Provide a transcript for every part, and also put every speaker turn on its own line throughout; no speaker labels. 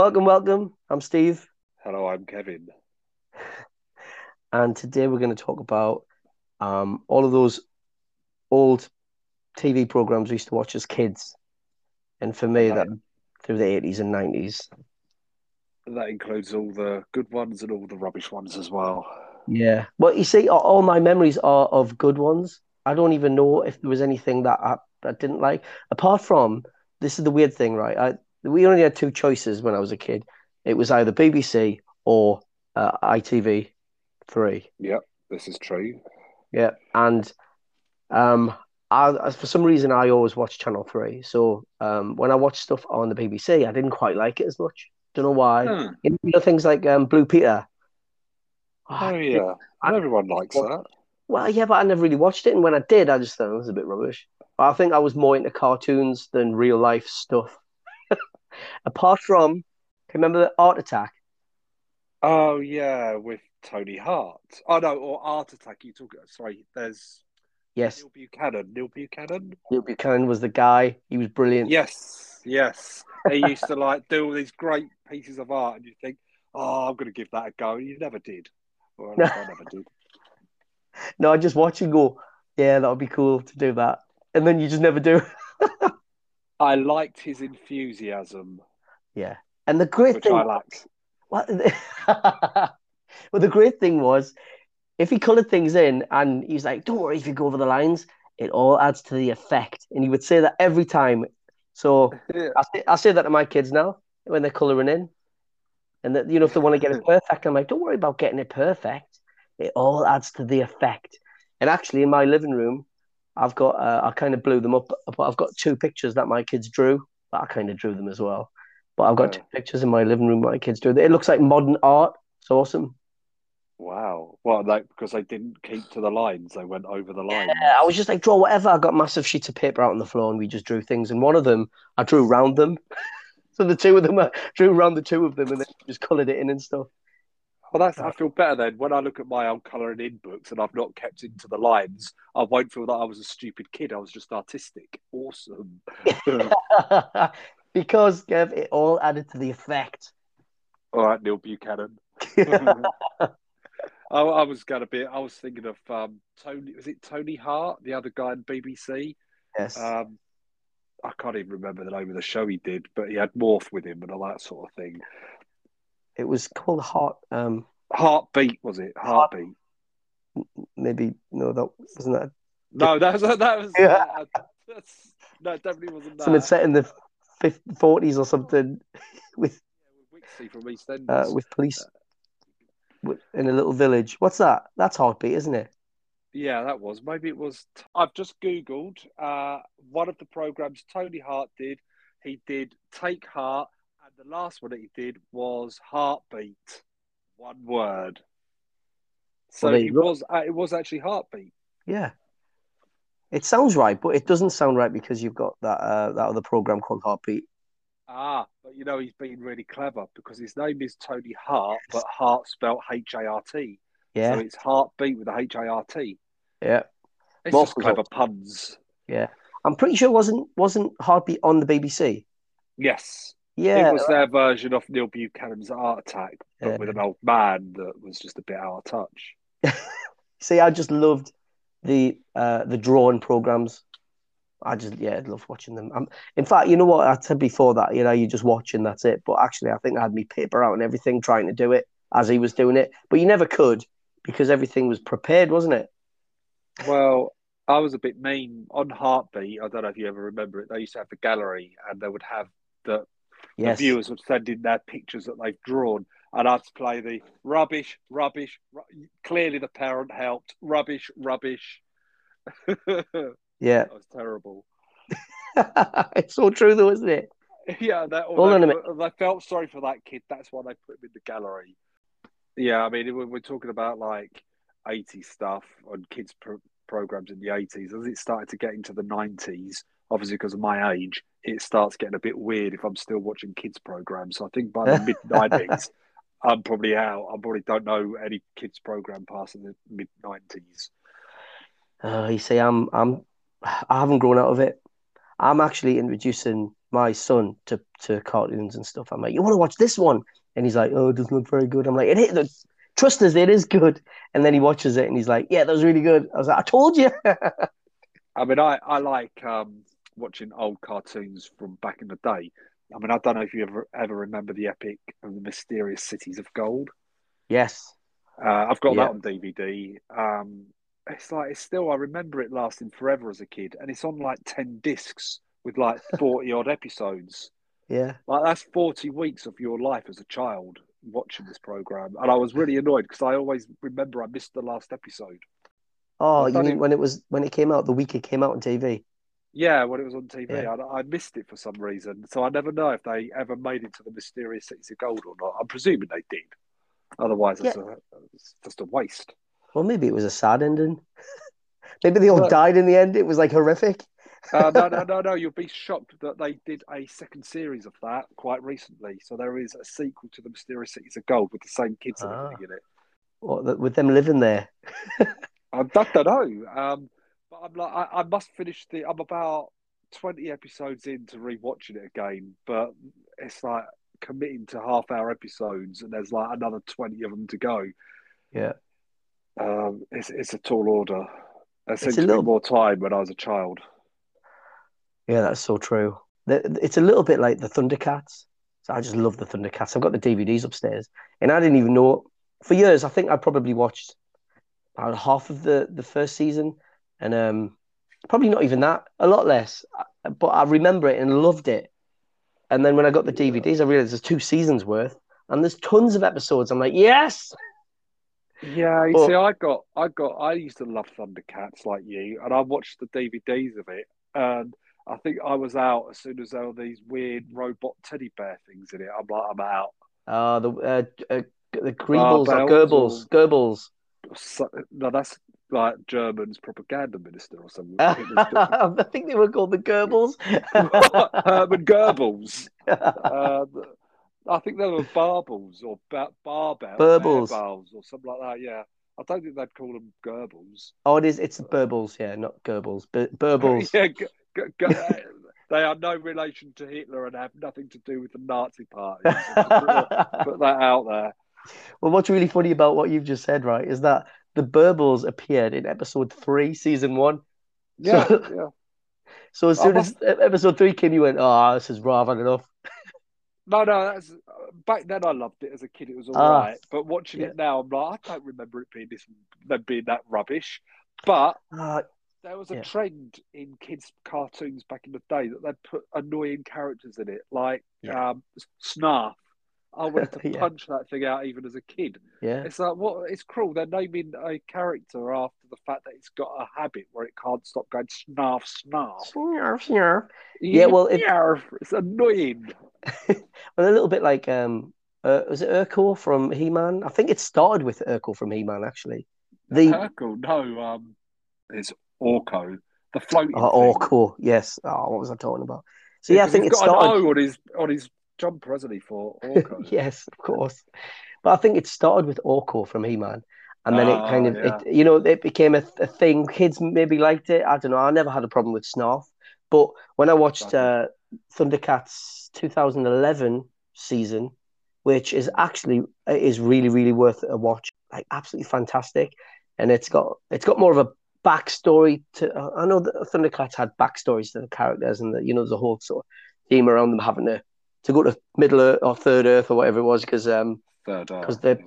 Welcome, welcome. I'm Steve,
Hello, I'm Kevin.
and today we're going to talk about um, all of those old TV programs we used to watch as kids. And for me, that
Right.
through the 80s and 90s.
That includes all the good ones and all the rubbish ones as well.
Yeah. Well, you see, all- all my memories are of good ones. I don't even know if there was anything that I, I didn't like. Apart from, this is the weird thing, right? I, we only had two choices when I was a kid. It was either BBC or uh, ITV3.
Yep, this is true.
Yeah, and um, I for some reason I always watch Channel Three. So um, when I watched stuff on the BBC, I didn't quite like it as much. Don't know why.
Hmm.
You know things like um, Blue Peter.
Oh, yeah.
I-
Everyone likes that.
Well, yeah, but I never really watched it, and when I did, I just thought it was a bit rubbish. But I think I was more into cartoons than real life stuff. Apart from, can you remember the Art Attack?
Oh, yeah, with Tony Hart. Oh, no, or Art Attack. You talk. Sorry, there's
Yes,
Neil Buchanan. Neil Buchanan?
Neil Buchanan was the guy. He was brilliant.
Yes, yes. He used to like do all these great pieces of art, and you think, oh, I'm going to give that a go. And you never did. Well,
No.
I never did.
No, I just watch and go, yeah, that would be cool to do that, and then you just never do.
I liked his enthusiasm,
Yeah, and the great
which
thing,
I lacked.
What? well, the great thing was, if he coloured things in, and he's like, "Don't worry if you go over the lines, it all adds to the effect," and he would say that every time. So
Yeah.
I say, I say that to my kids now when they're colouring in, and that you know if they want to get it perfect, I'm like, "Don't worry about getting it perfect. It all adds to the effect." And actually, in my living room, I've got uh, I kind of blew them up, but I've got two pictures that my kids drew. But I kind of drew them as well. But I've got
Yeah.
two pictures in my living room my kids drew. It looks like modern art. It's awesome.
Wow. Well, like because they didn't keep to the lines, they went over the lines.
Yeah, I was just like, draw whatever. I got massive sheets of paper out on the floor and we just drew things. And one of them, I drew round them. so the two of them, I drew round the two of them and then just coloured it in and stuff.
Well, that's I feel better then when I look at my old colouring in books and I've not kept into the lines. I won't feel that I was a stupid kid. I was just artistic. Awesome.
because, Kev, it all added to the effect.
All right, Neil Buchanan. I, I was gonna be. I was thinking of um, Tony. Was it Tony Hart, the other guy in BBC?
yes.
Um, I can't even remember the name of the show he did, but he had Morph with him and all that sort of thing.
It was called Heart. Um,
Heartbeat was it? Heartbeat.
maybe, no, that wasn't that.
No, that was that was.
Yeah.
uh, that's, no, it definitely wasn't that.
Something set in the 50, 40s or something with
Wicksy from EastEnders.
uh, with police with- in a little village. What's that? That's Heartbeat, isn't it?
Yeah, that was. Maybe it was. I've just Googled uh, one of the programs Tony Hart did. He did Take Hart, the last one that he did was Hartbeat. One word. So
Well,
it was. Uh, it was actually Hartbeat.
Yeah. It sounds right, but it doesn't sound right because you've got that uh, that other program called Heartbeat.
Ah, but you know he's been really clever because his name is Tony Hart, but Hart spelled H A R T.
Yeah,
So it's Hartbeat with a H A R T.
yeah,
It's
More
just clever puns.
yeah. I'm pretty sure it wasn't wasn't Heartbeat on the BBC.
Yes.
Yeah,
It was their version of Neil Buchanan's Art Attack, but
Yeah.
with an old man that was just a bit out of touch.
See, I just loved the uh, the drawing programs. I just yeah, I love watching them. Um in fact, you know what I said before that you know you're just watch and that's it. But actually, I think I had me paper out and everything trying to do it as he was doing it. But you never could because everything was prepared, wasn't it?
Well, I was a bit mean on Hartbeat. I don't know if you ever remember it. They used to have the gallery, and they would have the, the viewers would send in their pictures that they've drawn, and I'd play the rubbish, rubbish. Ru- Clearly, the parent helped. Rubbish, rubbish.
Yeah, that
was terrible.
it's all true though, isn't it?
Yeah, that,
Hold
they,
on a minute.
they felt sorry for that kid. That's why they put him in the gallery. Yeah, I mean, we're talking about like 80s stuff on kids' pro- programs in the 80s, as it started to get into the 90s, obviously because of my age, it starts getting a bit weird if I'm still watching kids' programs. So I think by the mid 90s, I'm probably out. I probably don't know any kids' program past in the mid 90s.
Uh, you see, I'm I'm I haven't grown out of it. I'm actually introducing my son to to cartoons and stuff. I'm like, you want to watch this one? And he's like, oh, it doesn't look very good. I'm like, it is. Trust us, it is good. And then he watches it and he's like, yeah, that was really good. I was like, I told you.
I mean, I I like um, watching old cartoons from back in the day. I mean, I don't know if you ever ever remember the epic of the mysterious cities of gold.
yes.
Uh, I've got
Yeah.
that on DVD. Um, it's like it's still I remember it lasting forever as a kid, and it's on like ten discs with like forty odd episodes.
Yeah.
Like that's forty weeks of your life as a child watching this program, and I was really annoyed because I always remember I missed the last episode.
Oh, you mean
it-
when it was when it came out the week it came out on TV?
Yeah, when it was on TV,
Yeah.
I, I missed it for some reason. So I never know if they ever made it to the mysterious cities of gold or not. I'm presuming they did. Otherwise, it's, a, it's just a waste.
Well, maybe it was a sad ending. maybe they all
Well-
died in the end. It was like horrific.
Uh, no, no, no, no. You'll be shocked that they did a second series of that quite recently. So there is a sequel to the Mysterious Cities of Gold with the same kids
Ah.
in it.
What, with them living there.
I don't know. Um, but I'm like, I, I must finish the. I'm about twenty episodes into rewatching it again, but it's like committing to half-hour episodes, and there's like another twenty of them to go.
Yeah.
Um, it's it's a tall order. There
It's a little-
more time when I was a child.
Yeah, that's so true. It's a little bit like the Thundercats. So I just love the Thundercats. I've got the DVDs upstairs, and I didn't even know for years. I think I probably watched about half of the the first season, and um, probably not even that, a lot less. But I remember it and loved it. And then when I got the DVDs, I realized there's two seasons worth, and there's tons of episodes. I'm like, yes,
Yeah, you
But-
see, I got, I got, I used to love Thundercats like you, and I watched the DVDs of it, and I think I was out as soon as there were these weird robot teddy bear things in it. I'm like, I'm out.
uh, the uh, uh, the Greebles or
Barbells
Goebbels, Goebbels.
So, no, that's like German's propaganda minister or something. I think it was
I think they were called the Goebbels.
Herman Goebbels. Um, I think they were Barbels or ba- Barbell, Berbils. Or something like that. Yeah, I don't think they'd call them Goebbels.
Oh, it is. It's the Berbils, yeah, not Goebbels. But Berbils.
yeah, g- g- they are no relation to Hitler and have nothing to do with the Nazi Party. So just put, that, put that out there.
well, what's really funny about what you've just said, right, is that the Berbils appeared in episode three, season one.
Yeah,
So-
yeah.
So as soon as episode three came, you went, "Oh, this is had enough."
No, no, that's back then. I loved it as a kid. It was all
Ah,
right. But watching
yeah.
it now, I'm like, I don't remember it being this, them being that rubbish. But
Ah,
there was a
Yeah.
trend in kids' cartoons back in the day that they'd put annoying characters in it, like
Yeah.
um, Snarf. I wanted to
Yeah.
punch that thing out even as a kid.
yeah,
It's like what? It's cruel. They're naming a character after the fact that it's got a habit where it can't stop going snarf, snarf.
Snarf, snarf. Yeah, well, it-
it's annoying.
Well, a little bit like um, uh, was it Urkel from He Man? I think it started with Urkel from He Man, actually. The
Urkel, no, um, it's Orko, the floating.
oh. Orko, yes. Oh, what was I talking about? So yeah, I think
he's
it
got
started.
an O on his on his jumper, hasn't? For Orko.
yes, of course. But I think it started with Orko from He Man, and then it
Ah,
kind of,
yeah.
it, you know, it became a, a thing. Kids maybe liked it. I don't know. I never had a problem with Snarf, but when I watched uh, Thundercats 2011 season, which is actually is really really worth a watch, like absolutely fantastic, and it's got it's got more of a backstory to. I know that Thundercats had backstories to the characters, and the, you know the whole sort of theme around them having to to go to Middle Earth or Third Earth or whatever it was because um
Third eye.
'Cause they're-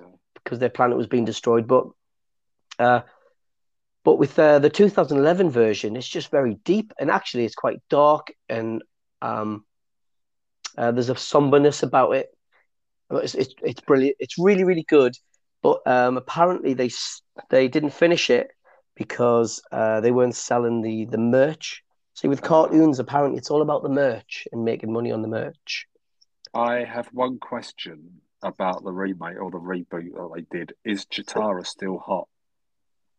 because their planet was being destroyed. But uh, but with uh, the 2011 version, it's just very deep and actually it's quite dark and um, uh, there's a somberness about it. It's, it's it's brilliant. It's really really good. But um, apparently they they didn't finish it because uh, they weren't selling the the merch. See, with cartoons, apparently it's all about the merch and making money on the merch.
I have one question about the remake or the reboot that they did. Is Cheetara still hot?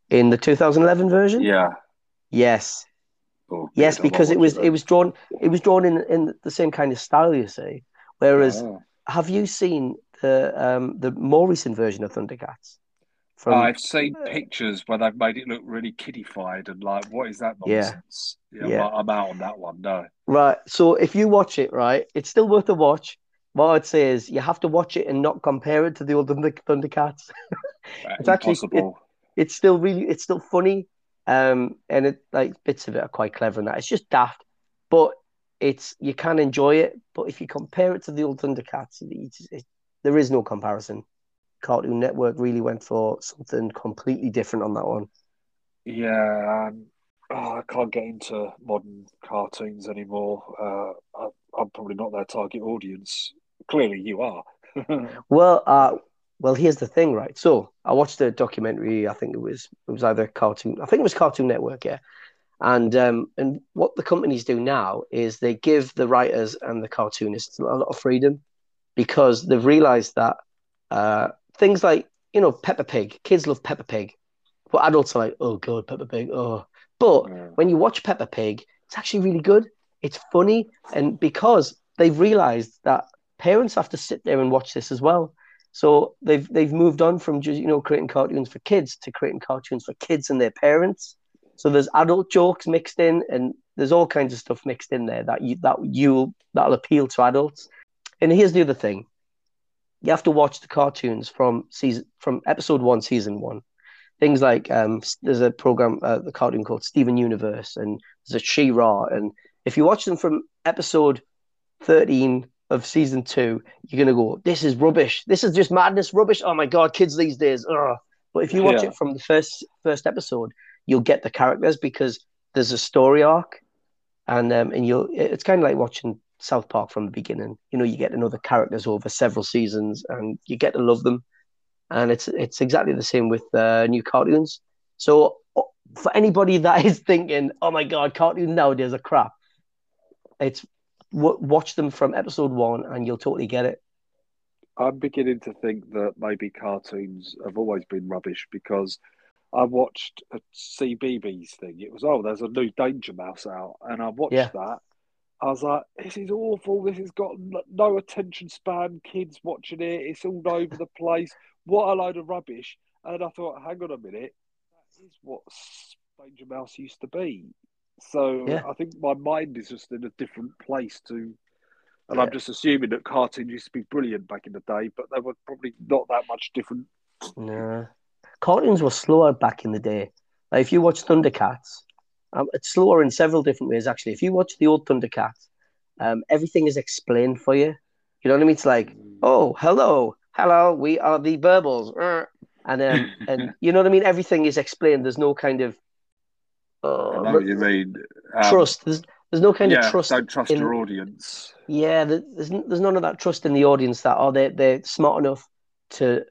In the 2011 version,
Yeah.
yes,
Oh,
Yes, because it was it was drawn it was drawn in in the same kind of style, you see. Whereas,
Yeah.
have you seen the um the more recent version of Thundercats? From
I've seen pictures where they've made it look really kiddified and like, what is that
Yeah.
nonsense? Yeah,
Yeah.
I'm out on that one. No,
right. So if you watch it, right, it's still worth a watch. What I'd say is you have to watch it and not compare it to the old Thunder, Thundercats. It's actually-
impossible.
it's still really it's still funny um and it like bits of it are quite clever and that it's just daft but it's you can enjoy it but if you compare it to the old thundercats it, it, it- there is no comparison cartoon network really went for something completely different on that one
Yeah, um, oh, I can't get into modern cartoons anymore. Uh, I, I'm probably not their target audience. Clearly, you are.
well uh well here's the thing right so i watched a documentary i think it was it was either cartoon i think it was cartoon network yeah and um and what the companies do now is they give the writers and the cartoonists a lot of freedom because they've realized that uh things like you know peppa pig kids love peppa pig but adults are like oh god peppa pig oh but
Yeah.
when you watch Peppa Pig, it's actually really good. It's funny, and because they've realised that parents have to sit there and watch this as well, so they've they've moved on from just you know creating cartoons for kids to creating cartoons for kids and their parents. So there's adult jokes mixed in, and there's all kinds of stuff mixed in there that you that you that'll appeal to adults. And here's the other thing: you have to watch the cartoons from season from episode one, season one things like um, there's a program, uh, the cartoon called Steven Universe, and there's a She-Ra, and if you watch them from episode 13 of season two, you're gonna go, "This is rubbish. This is just madness, rubbish. Oh my god, kids these days." Ugh. But if you watch
Yeah.
it from the first first episode, you'll get the characters because there's a story arc, and um, and you'll it's kind of like watching South Park from the beginning. You know, you get to know the characters over several seasons, and you get to love them and it's it's exactly the same with uh, new cartoons. So for anybody that is thinking, "Oh my god, cartoons nowadays are crap," it's w- watch them from episode one, and you'll totally get it.
I'm beginning to think that maybe cartoons have always been rubbish because I watched a CBeebies thing. It was, oh, there's a new Danger Mouse out. And I watched
Yeah.
that. I was like, this is awful. This has got no attention span. Kids watching it. It's all over the place. What a load of rubbish. And I thought, hang on a minute. That is what Danger Mouse used to be. So
Yeah.
I think my mind is just in a different place to and
Yeah.
I'm just assuming that cartoons used to be brilliant back in the day, but they were probably not that much different.
Nah. Cartoons were slower back in the day. Like if you watch Thundercats, um, it's slower in several different ways. Actually, if you watch the old Thundercats, um, everything is explained for you. You know what I mean? It's like, oh, hello, hello, we are the Berbils, er. and um, and you know what I mean. Everything is explained. There's no kind of uh,
you mean. Um,
trust. There's there's no kind
yeah,
of trust.
don't trust
in-
your audience.
Yeah, there's there's none of that trust in the audience that oh they they're smart enough to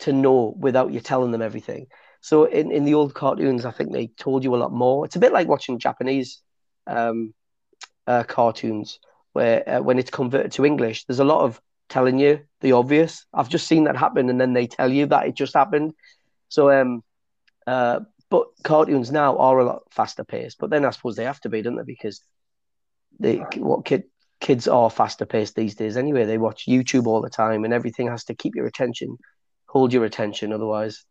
to know without you telling them everything. So in, in the old cartoons, I think they told you a lot more. It's a bit like watching Japanese um, uh, cartoons where uh, when it's converted to English, there's a lot of telling you the obvious. I've just seen that happen, and then they tell you that it just happened. So um, uh, but cartoons now are a lot faster paced. But then I suppose they have to be, don't they? Because they what kid kids are faster paced these days anyway. They watch YouTube all the time, and everything has to keep your attention, hold your attention. Otherwise,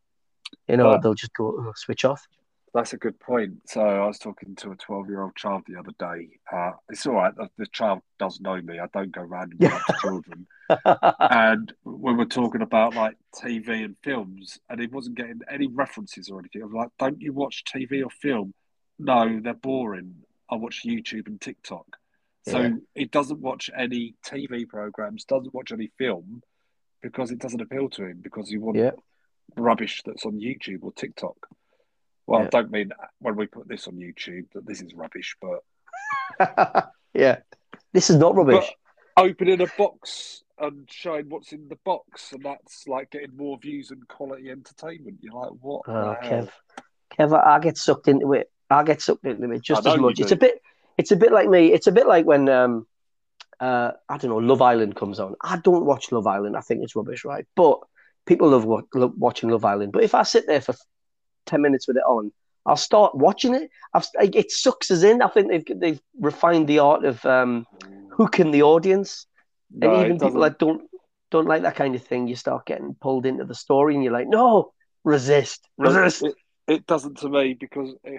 you know, they'll just go "Oh, switch off.
That's a good point. So I was talking to a 12 year old child the other day. Uh, it's all right. The, the child does know me. I don't go randomly up to children. And when we're talking about like TV and films, and he wasn't getting any references or anything. I'm like, don't you watch TV or film? No, they're boring. I watch YouTube and TikTok. So
Yeah.
he doesn't watch any TV programs, doesn't watch any film because it doesn't appeal to him because he wants
Yeah.
rubbish that's on YouTube or TikTok. Well,
Yeah.
I don't mean when we put this on YouTube that this is rubbish, but
yeah, this is not rubbish.
opening a box and showing what's in the box, and that's like getting more views and quality entertainment. You're like, what?
Oh. Kev, Kev, I get sucked into it. I get sucked into it just as much. It's a bit. It's a bit like me. It's a bit like when um, uh, I don't know, Love Island comes on. I don't watch Love Island. I think it's rubbish, right? But people love, love watching Love Island. But if I sit there for ten minutes with it on, I'll start watching it. I've, it sucks us in. I think they've they've refined the art of um, hooking the audience.
No,
and even people that don't don't like that kind of thing, you start getting pulled into the story, and you're like, no, resist, resist.
It, it doesn't to me because eh,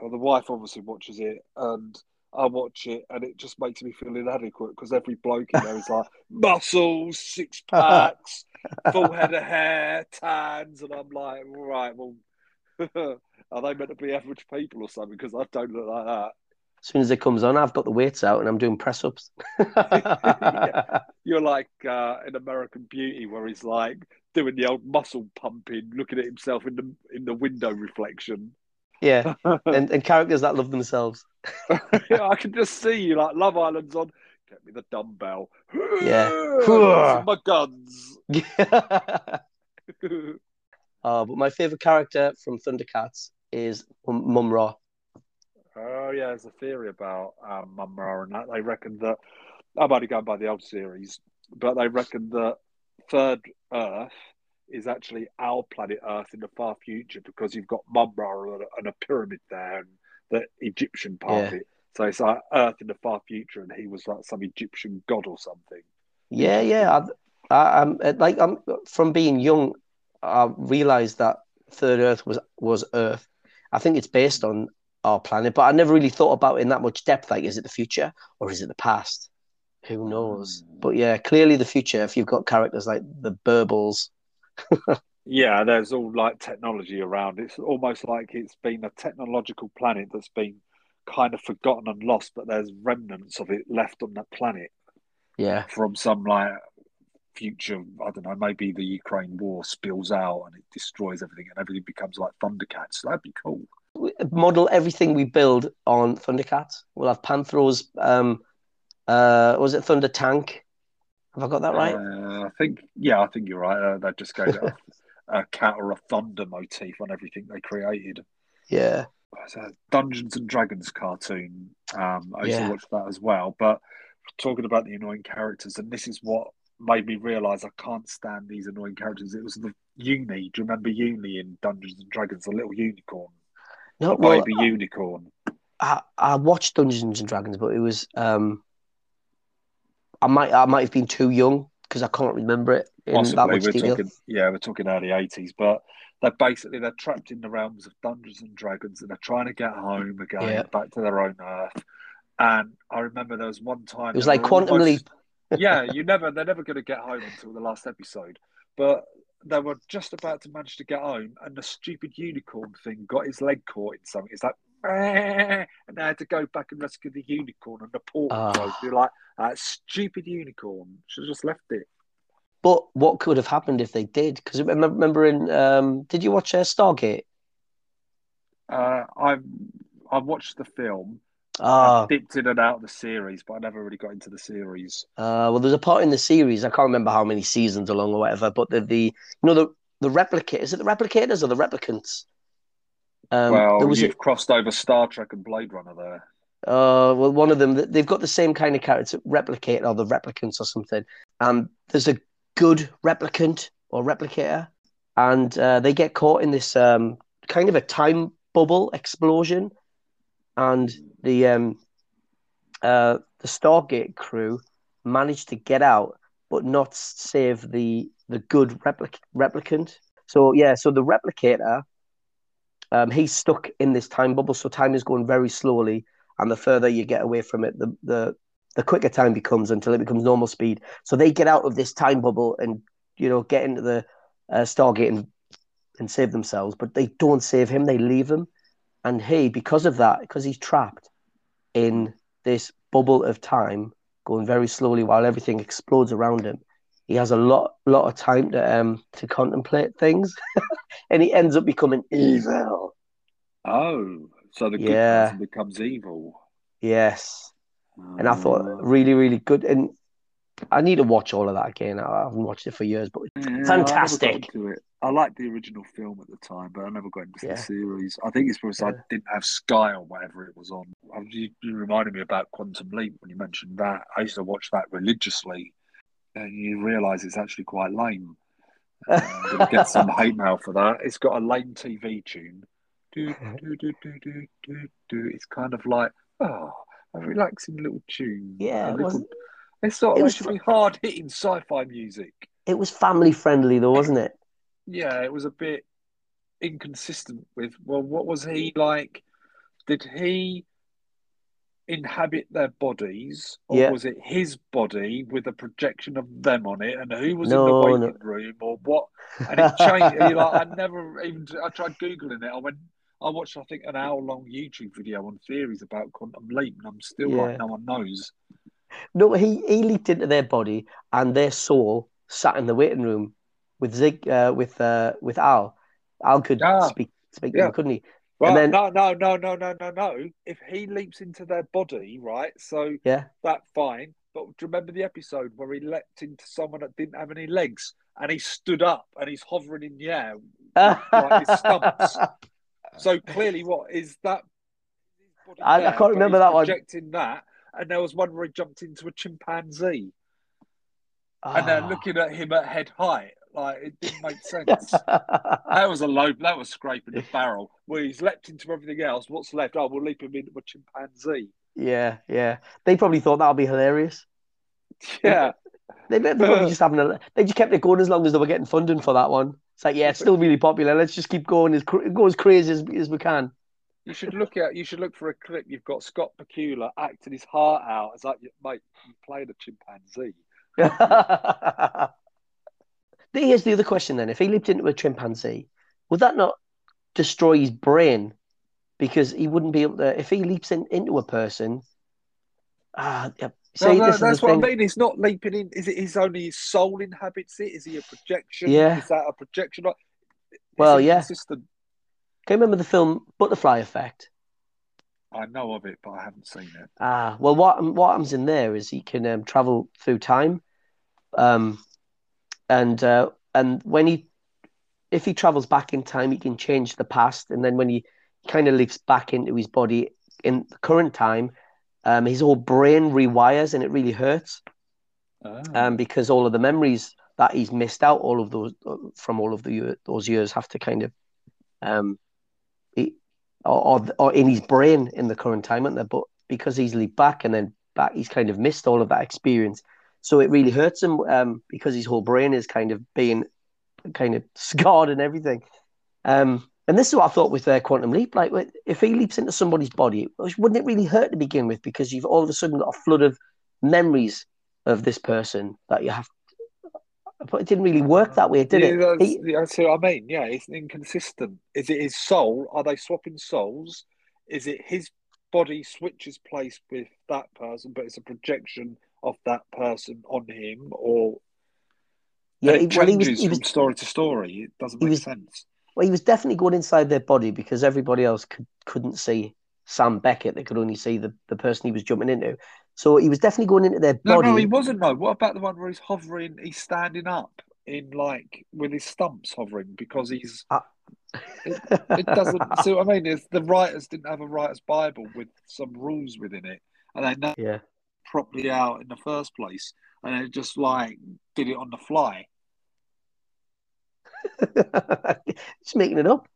well, the wife obviously watches it and I watch it and it just makes me feel inadequate because every bloke in there is like muscles, six packs, full head of hair, tans, and I'm like, right, well, are they meant to be average people or something? Because I don't look like that.
As soon as it comes on, I've got the weights out and I'm doing press ups.
Yeah. You're like uh, in American Beauty, where he's like doing the old muscle pumping, looking at himself in the in the window reflection.
yeah, and, and characters that love themselves.
yeah, I can just see you like Love Island's on. Get me the dumbbell.
Yeah.
my guns.
oh, but my favorite character from Thundercats is Mum Mum Ra.
Oh yeah, there's a theory about um, Mumm-Ra and that. They reckon that I'm only going by the old series, but they reckon that Third Earth is actually our planet Earth in the far future because you've got Mumm-Ra and a, and a pyramid there and the Egyptian part of it. So it's like Earth in the far future, and he was like some Egyptian god or something.
Yeah, yeah. I, I, I'm uh, like I'm from being young. I realized that Third Earth was was Earth. I think it's based on our planet, but I never really thought about it in that much depth. Like, is it the future or is it the past? Who knows? Mm. But yeah, clearly the future. If you've got characters like the Berbils,
Yeah, there's all like technology around. It's almost like it's been a technological planet that's been kind of forgotten and lost, but there's remnants of it left on that planet
yeah,
from some like future. I don't know, maybe the Ukraine war spills out and it destroys everything and everything becomes like Thundercats. That'd be cool.
Model everything we build on Thundercats. We'll have Panthros. Um, uh, was it Thunder Tank? Have I got that right?
Uh, I think, yeah, I think you're right. Uh, they'd just go to a, a cat or a thunder motif on everything they created.
yeah,
Dungeons and Dragons cartoon. Um, I used
Yeah.
to watch that as well. But talking about the annoying characters, and this is what made me realise I can't stand these annoying characters. It was the Uni. Do you remember Uni in Dungeons and Dragons? The little unicorn,
no, well,
baby unicorn.
I, I watched Dungeons and Dragons, but it was um, I might I might have been too young because I can't remember it in that
Possibly,
much
we're
detail.
talking. Yeah, we're talking early eighties, but. They're basically they're trapped in the realms of Dungeons and Dragons, and they're trying to get home again,
Yeah.
back to their own Earth. And I remember there was one time
It was like Quantum
almost-
Leap.
yeah, you never they're never going to get home until the last episode. But they were just about to manage to get home, and the stupid unicorn thing got his leg caught in something. It's like, and they had to go back and rescue the unicorn, and the portal
Ah.
closed. You're like, that stupid unicorn should have just left it.
But what could have happened if they did? Because remember, remember in um, did you watch uh, Stargate?
Uh, I've I've watched the film.
Ah,
I've dipped in and out of the series, but I never really got into the series.
uh, well, there's a part in the series. I can't remember how many seasons along or whatever. But the the you know the the replicate is it the replicators or the replicants? Um,
well,
there was a,
you've crossed over Star Trek and Blade Runner there.
Uh, well, one of them they've got the same kind of character, replicate or the replicants or something. And there's a good replicant or replicator, and uh, they get caught in this um, kind of a time bubble explosion, and the um, uh, the Stargate crew managed to get out, but not save the the good replic- replicant. So yeah, so the replicator, um, he's stuck in this time bubble, so time is going very slowly and the further you get away from it, the the the quicker time becomes until it becomes normal speed. So they get out of this time bubble and you know get into the uh, Stargate and and save themselves, but they don't save him. They leave him, and he because of that, because he's trapped in this bubble of time, going very slowly while everything explodes around him. He has a lot lot of time to um to contemplate things, and he ends up becoming evil.
Oh, so the good
Yeah.
person becomes evil.
Yes. and I thought
Oh.
really, really good. And I need to watch all of that again. I haven't watched it for years, but
Yeah,
fantastic.
it. I liked the original film at the time, but I never got into
Yeah.
the series. I think it's because I didn't have Sky or whatever it was on. I- You, you reminded me about Quantum Leap when you mentioned that. I used to watch that religiously, and you realise it's actually quite lame. Uh, I'm going to get some hate mail for that. It's got a lame TV tune. Do, do, do, do, do, do, do. It's kind of like, oh, a relaxing little tune.
Yeah,
A little- It's sort
it
of
was
actually hard hitting sci fi music.
it was family friendly, though, wasn't it?
Yeah, it was a bit. inconsistent with. Well, what was he like? Did he inhabit their bodies, or
Yeah.
was it his body with a projection of them on it? And who was
No,
in the
no.
waiting room, or what? And it changed. like, I never even. I tried googling it. I went. I watched, I think, an hour-long YouTube video on theories about quantum leap, and I'm still
Yeah.
like, no one knows.
No, he, he leaped into their body and their soul sat in the waiting room with Zig uh, with uh, with Al. Al could
Ah,
speak speak to
yeah.
him, couldn't he?
Well,
then-
no, no, no, no, no, no, no. If he leaps into their body, right? So
Yeah.
that fine. But do you remember the episode where he leapt into someone that didn't have any legs and he stood up and he's hovering in the air? Like his stumps. So clearly, what is that?
I- I can't remember that one.
Projecting that, and there was one where he jumped into a chimpanzee, and they're
Ah.
looking at him at head height. Like it didn't make sense. That was a low. That was scraping the barrel. Where he's leapt into everything else. What's left? Oh, we'll leap him into a chimpanzee.
yeah, yeah. They probably thought that would be hilarious.
Yeah,
They, they probably just having a. They just kept it going as long as they were getting funding for that one. It's like, yeah, it's still really popular. Let's just keep going as go as crazy as, as we can.
You should look at. You should look for a clip. You've got Scott Bakula acting his heart out. It's like, mate, you played a chimpanzee.
Here's the other question then. If he leaped into a chimpanzee, would that not destroy his brain? Because he wouldn't be able to, if he leaps in, into a person, ah, yeah. See,
no,
is
that's what
thing.
I mean. He's not leaping in. Is it his only his soul inhabits it? Is he a projection?
Yeah.
Is that a projection? It's
Well, yeah.
inconsistent.
Can you remember the film Butterfly Effect?
I know of it, but I haven't seen it.
Ah, well, what what happens in there is he can um, travel through time, um, and uh, and when he, if he travels back in time, he can change the past, and then when he kind of leaps back into his body in the current time, um, his whole brain rewires, and it really hurts,
Ah.
um, because all of the memories that he's missed out, all of those from all of the those years, have to kind of, um, or, or or in his brain in the current time, aren't they? But because he's leaped back and then back, he's kind of missed all of that experience. So it really hurts him um, because his whole brain is kind of being kind of scarred and everything. Um, and this is what I thought with uh, Quantum Leap. Like, if he leaps into somebody's body, wouldn't it really hurt to begin with? Because you've all of a sudden got a flood of memories of this person that you have. But it didn't really work that way, did
yeah,
it?
That's,
He-
yeah, that's what I mean. Yeah, it's inconsistent. Is it his soul? Are they swapping souls? Is it his body switches place with that person, but it's a projection of that person on him, or
yeah,
it
he- well, he
changes
was, he was
from story to story? It doesn't make
was-
sense.
Well, he was definitely going inside their body because everybody else could, couldn't see Sam Beckett. They could only see the, the person he was jumping into. So he was definitely going into their
No,
body.
no, no, he wasn't. No, what about the one where he's hovering? He's standing up in like with his stumps hovering because he's.
Ah.
It, it doesn't. see what I mean? Is the writers didn't have a writer's bible with some rules within it, and they never
Yeah.
properly out in the first place, and they just like did it on the fly.
Just making it up.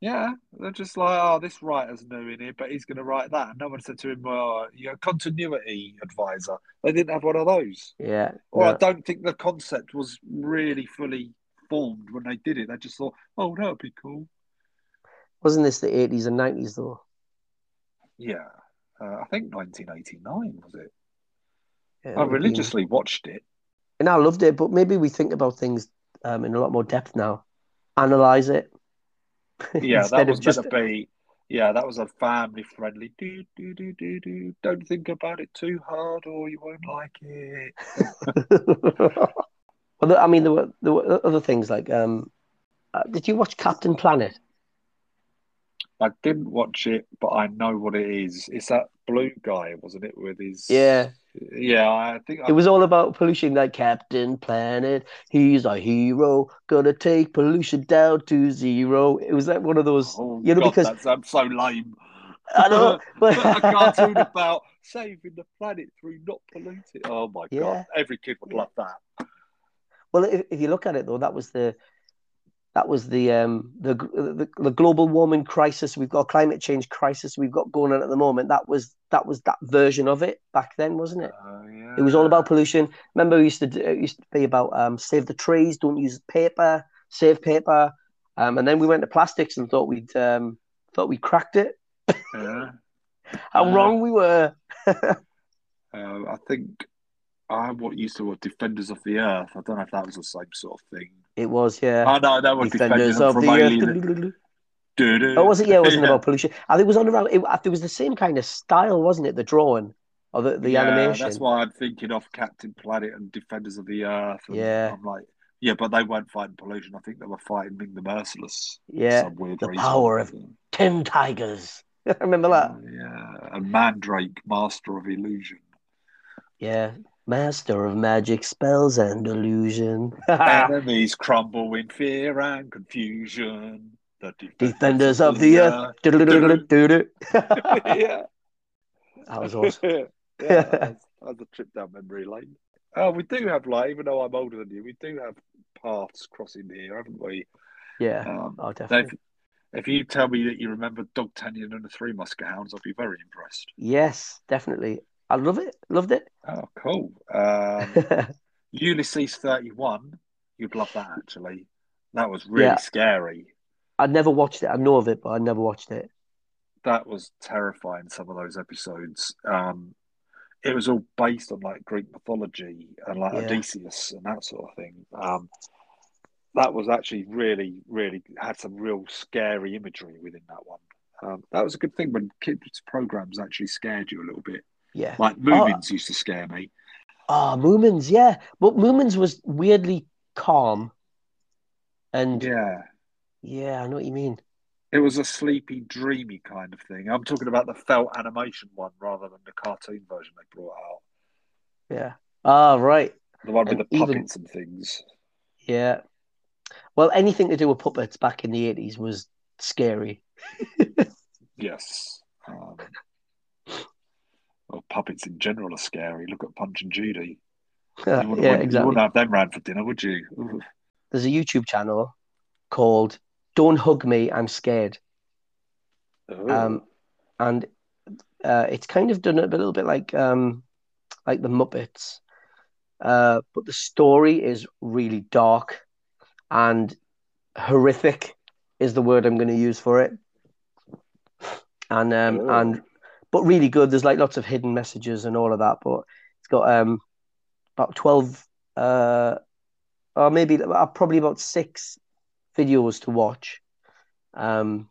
Yeah, they're just like, oh, this writer's new in here, but he's going to write that. And no one said to him, well, you're a continuity advisor. They didn't have one of those.
Yeah.
Or
no.
I don't think the concept was really fully formed when they did it. They just thought, oh, that would be cool.
Wasn't this the 80s and 90s, though?
Yeah, uh, I think 1989 was it.
Yeah,
I
been-
religiously watched it.
And I loved it, but maybe we think about things um, in a lot more depth now. Analyze it.
Yeah, that was
just.
meant to be. Yeah, that was a family friendly. Do do do do do. Don't think about it too hard, or you won't like it.
well, I mean, there were, there were other things like. Um, uh, did you watch Captain Planet?
I didn't watch it, but I know what it is. It's that blue guy, wasn't it? With his
Yeah.
yeah. I think
It was all about pollution, like Captain Planet. He's a hero, gonna take pollution down to zero. It was like one of those,
Oh,
you know,
God,
because
I'm so lame.
I know, but
a cartoon about saving the planet through not polluting. Oh my
Yeah.
god! Every kid would love that.
well, if, if you look at it though, that was the that was the um the, the the global warming crisis. We've got climate change crisis. We've got going on at the moment. That was that was that version of it back then, wasn't it?
Oh yeah.
It was all about pollution. Remember, we used to do, it used to be about um, save the trees, don't use paper, save paper. Um, and then we went to plastics and thought we'd um, thought we cracked it.
Yeah.
How
Uh,
wrong we were.
Uh, I think I what used to what Defenders of the Earth. I don't know if that was the same sort of thing.
It was, yeah.
Oh no, that was
Defenders
Defenders
of the Earth. Oh, was it? Yeah, it wasn't
Yeah.
about pollution. I think it was on around. It, it was the same kind of style, wasn't it? The drawing or the, the
Yeah,
animation.
That's why I'm thinking of Captain Planet and Defenders of the Earth. And
Yeah.
I'm like, yeah, but they weren't fighting pollution. I think they were fighting Ming the Merciless.
Yeah,
some weird
the
reason.
power of- Ten tigers. I Remember that?
Uh, yeah, and Mandrake, Master of Illusion.
Yeah, master of magic spells and illusion.
Enemies crumble in fear and confusion. The
Defenders of the earth.
Earth. yeah.
That was awesome.
yeah, that's, that's a trip down memory lane. Oh, we do have like, even though I'm older than you, we do have paths crossing here, haven't we?
Yeah,
Um,
oh,
if,
definitely.
if you tell me that you remember Dogtanian and the Three Muskehounds, I'll be very impressed.
Yes, definitely. I love it. Loved it.
Oh, cool. Um, Ulysses 31, you'd love that actually. That was really
Yeah.
scary.
I never watched it. I know of it, but I never watched it.
That was terrifying, some of those episodes. Um, it was all based on like Greek mythology and like
Yeah.
Odysseus and that sort of thing. Um, that was actually really, really had some real scary imagery within that one. Um, that was a good thing when kids' programs actually scared you a little bit.
Yeah.
Like Moomins used to scare me.
Oh, Moomins, yeah. But Moomins was weirdly calm. And yeah.
Yeah.
I know what you mean.
It was a sleepy, dreamy kind of thing. I'm talking about the felt animation one rather than the cartoon version they brought out.
Yeah. Ah, right.
The one with
And
the
even-
puppets and things.
Yeah. Well, anything to do with puppets back in the 80s was scary.
Yes. Um, well, puppets in general are scary. Look at Punch and Judy. You
yeah,
wouldn't, you
exactly.
wouldn't have them round for dinner, would you? Ooh.
There's a YouTube channel called Don't Hug Me, I'm Scared. Um, and uh, it's kind of done a little bit like um, like the Muppets, uh, but the story is really dark and horrific is the word I'm going to use for it. And um,
Oh.
and but really good. There's like lots of hidden messages and all of that. But it's got um about twelve, uh, or maybe uh, probably about six videos to watch. Um,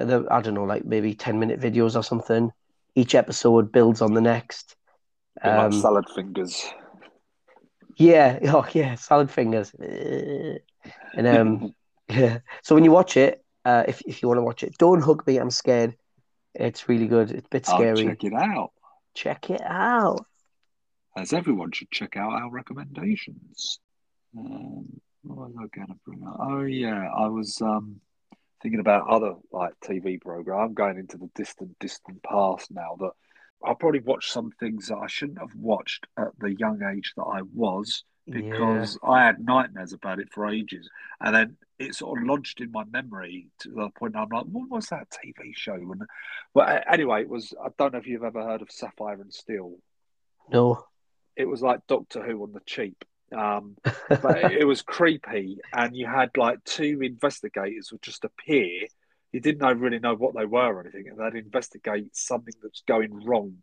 I don't know, like maybe ten minute videos or something. Each episode builds on the next. Um,
salad fingers.
yeah, oh yeah, salad fingers. And um, yeah. So when you watch it, uh, if if you want to watch it, don't hug me. I'm scared. It's really good. It's a bit scary.
I'll check it out.
Check it out.
As everyone should check out our recommendations. Um, what was I going to bring up? Oh yeah, I was um, thinking about other like TV program. I'm going into the distant, distant past now. That I'll probably watched some things that I shouldn't have watched at the young age that I was because I had nightmares about it for ages, and then it sort of lodged in my memory to the point I'm like, what was that TV show? And well, a- anyway, it was. I don't know if you've ever heard of Sapphire and Steel.
no.
It was like Doctor Who on the cheap. Um, but it, it was creepy, and you had like two investigators would just appear. You didn't know, really know what they were or anything, and they'd investigate something that's going wrong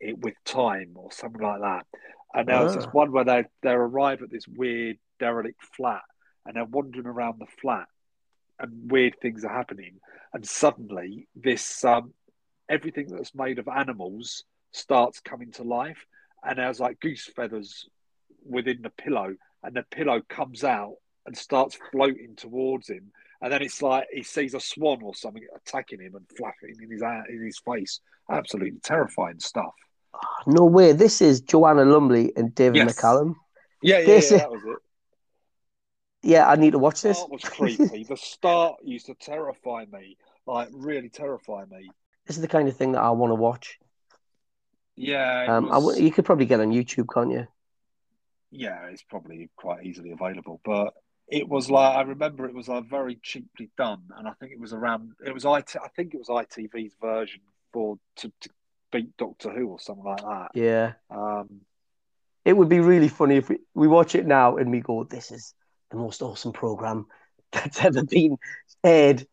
it, with time or something like that. And there was this
Ah.
one where they they arrive at this weird derelict flat, and they're wandering around the flat, and weird things are happening, and suddenly this um, everything that's made of animals starts coming to life, and there's like goose feathers within the pillow, and the pillow comes out and starts floating towards him. And then it's like he sees a swan or something attacking him and flapping in his in his face. Absolutely terrifying stuff.
No way. This is Joanna Lumley and David
Yes.
McCallum.
Yeah, yeah,
This
yeah
is-
that was it.
Yeah, I need to watch
The
this.
start was creepy. the start used to terrify me, like really terrify me.
This is the kind of thing that I want to watch.
Yeah,
Um,
was-
w- you could probably get on YouTube, can't you?
yeah, it's probably quite easily available. But it was like I remember it was like very cheaply done, and I think it was around. It was IT. I think it was ITV's version for to, to beat Doctor Who or something like that.
Yeah.
Um,
It would be really funny if we, we watch it now and we go, this is the most awesome program that's ever been aired,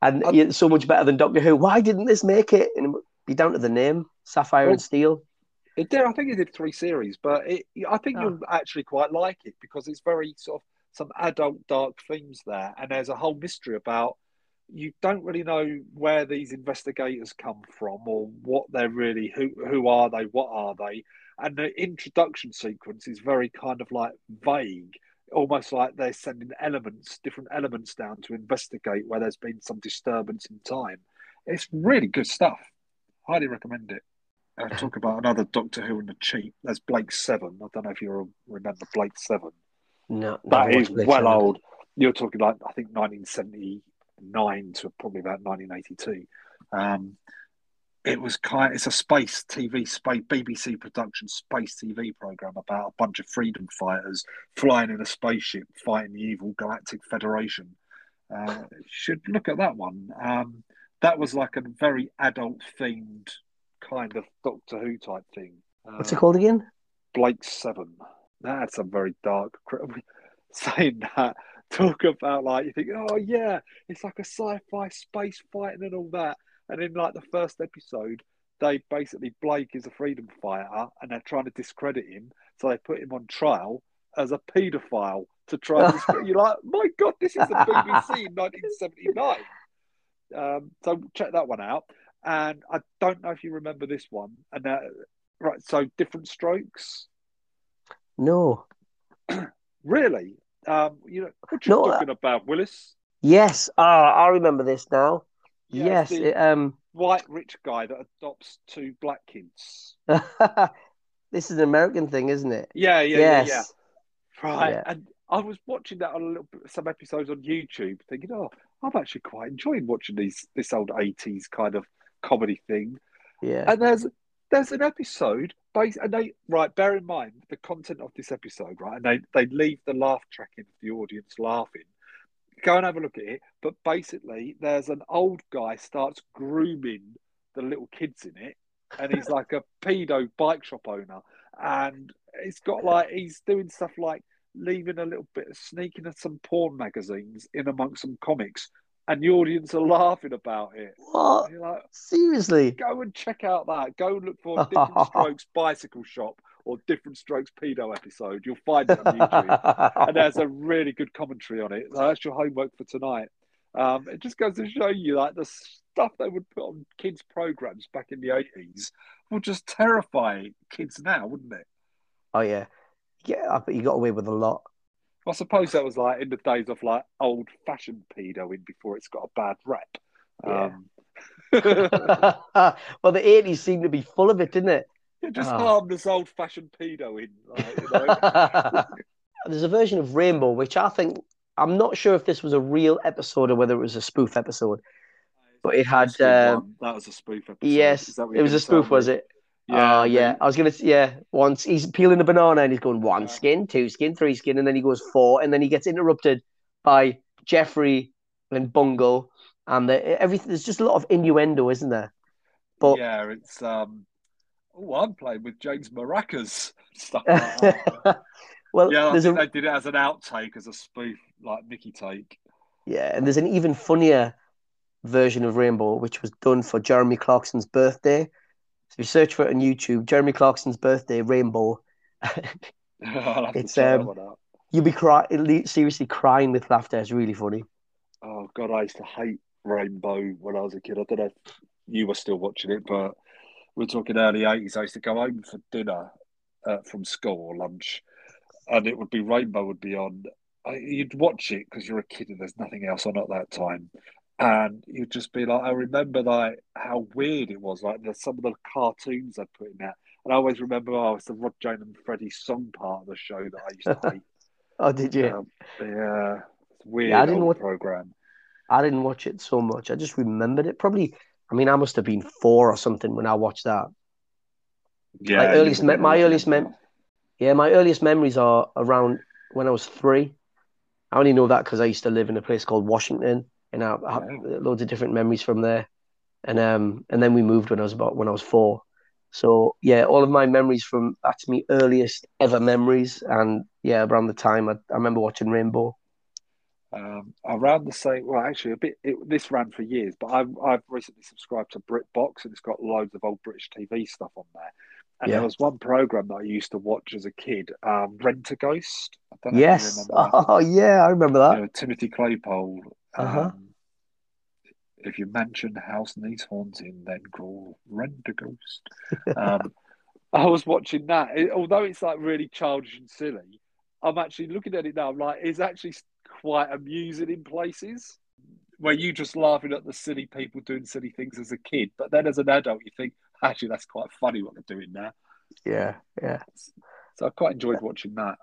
and
Um,
it's so much better than Doctor Who. Why didn't this make it? And it would be down to the name, Sapphire
Well,
and Steel.
It did. I think it did three series, but it, I think
Oh.
you'll actually quite like it because it's very sort of some adult dark themes there, and there's a whole mystery about you don't really know where these investigators come from or what they're really who who are they, what are they, and the introduction sequence is very kind of like vague, almost like they're sending elements, different elements down to investigate where there's been some disturbance in time. It's really good stuff. Highly recommend it. Uh, talk about another Doctor Who and the cheap. There's Blake Seven. I don't know if you remember Blake Seven.
No,
That is
Blake
well
Seven.
old. You're talking like I think 1979 to probably about 1982. Um, it was kind. It's a space TV, space BBC production space TV program about a bunch of freedom fighters flying in a spaceship fighting the evil Galactic Federation. Uh, should look at that one. Um, that was like a very adult themed kind of Doctor Who type thing.
What's it
Uh,
called again?
Blake Seven. That's a very dark. Saying that, talk about like you think, oh yeah, it's like a sci-fi space fighting and all that. And in like the first episode, they basically Blake is a freedom fighter, and they're trying to discredit him, so they put him on trial as a paedophile to try and discredit. You're like, my god, this is the BBC in 1979. Um, so check that one out. And I don't know if you remember this one. And uh, right, so different strokes.
No.
Really? Um, you know what you're
No, uh,
talking about, Willis?
Yes. Ah, I remember this now.
Yeah,
yes.
the-
it, um.
White rich guy that adopts two black kids.
this is an American thing, isn't it?
Yeah, yeah,
yes.
yeah, yeah. Right.
Yeah.
And I was watching that on a little bit, some episodes on YouTube, thinking, oh, I'm actually quite enjoying watching these this old 80s kind of comedy thing.
Yeah.
And there's there's an episode based and they right, bear in mind the content of this episode, right? And they, they leave the laugh track in the audience laughing. Go and have a look at it. But basically there's an old guy starts grooming the little kids in it, and he's like a pedo bike shop owner. And it's got like he's doing stuff like leaving a little bit of sneaking at some porn magazines in amongst some comics, and the audience are laughing about it.
What?
You're like,
Seriously?
go and check out that. Go look for Different Strokes Bicycle Shop or Different Strokes Pedo episode. You'll find it on YouTube. and there's a really good commentary on it. So that's your homework for tonight. Um, it just goes to show you like the stuff they would put on kids' programs back in the 80s would just terrify kids now, wouldn't it?
oh yeah. Yeah, I bet you got away with a lot.
I suppose that was like in the days of like old fashioned pedoing before it's got a bad rep.
Yeah.
Um,
well, the eighties seemed to be full of it, didn't it?
just
Oh.
harmless old fashioned pedoing. Like, you know?
There's a version of Rainbow which I think I'm not sure if this was a real episode or whether it was a spoof episode. But it had, uh,
that was a spoof episode.
Yes,
Is that what
it was a spoof, was it?
Yeah,
oh yeah. I was gonna. Yeah, once he's peeling a banana and he's going one
Yeah.
skin, two skin, three skin, and then he goes four, and then he gets interrupted by Geoffrey and Bungle, and the, everything. There's just a lot of innuendo, isn't there? But
yeah, it's um. Oh, I'm playing with James Maracas stuff like that.
well,
yeah, I think
a
they did it as an outtake, as a spoof, like Mickey take.
yeah, and there's an even funnier version of Rainbow, which was done for Jeremy Clarkson's birthday. So if you search for it on YouTube, Jeremy Clarkson's birthday Rainbow, It's, um,
that one out.
you'll be cry- seriously crying with laughter. It's really funny.
Oh God, I used to hate Rainbow when I was a kid. I don't know if you were still watching it, but we're talking early eighties. I used to go home for dinner uh, from school or lunch, and it would be Rainbow would be on. I, you'd watch it because you're a kid and there's nothing else on at that time, and you'd just be like, I remember like how weird it was, like the, some of the cartoons they put in there. And I always remember, oh, it's the Rod Jane and Freddie song part of the show that I used to hate.
Oh, did you?
Um, yeah, it's weird.
Yeah, I didn't watch-
program.
I didn't watch it so much. I just remembered it. Probably, I mean, I must have been four or something when I watched that.
Yeah,
Like, earliest me- my earliest mem- Yeah, my earliest memories are around when I was three. I only know that because I used to live in a place called Washington, and I, I have loads of different memories from there. And um, and then we moved when I was about when I was four. So yeah, all of my memories from that's my earliest ever memories. And yeah, around the time I, I remember watching Rainbow.
Um, around the same, well, actually, a bit. It, this ran for years, but I've I've recently subscribed to BritBox, and it's got loads of old British TV stuff on there. And
Yeah.
there was one program that I used to watch as a kid, um, Rent a Ghost. I don't know if you
Yes. Oh, yeah, I remember that.
You know, Timothy Claypole. Um,
Uh-huh.
If your mansion house needs haunting, then call Rent a Ghost. Um, I was watching that. It- although it's like really childish and silly, I'm actually looking at it now. I'm like, it's actually quite amusing in places where you just laughing at the silly people doing silly things as a kid, but then as an adult, you think actually that's quite funny what they're doing now.
Yeah, yeah.
So I quite enjoyed watching that.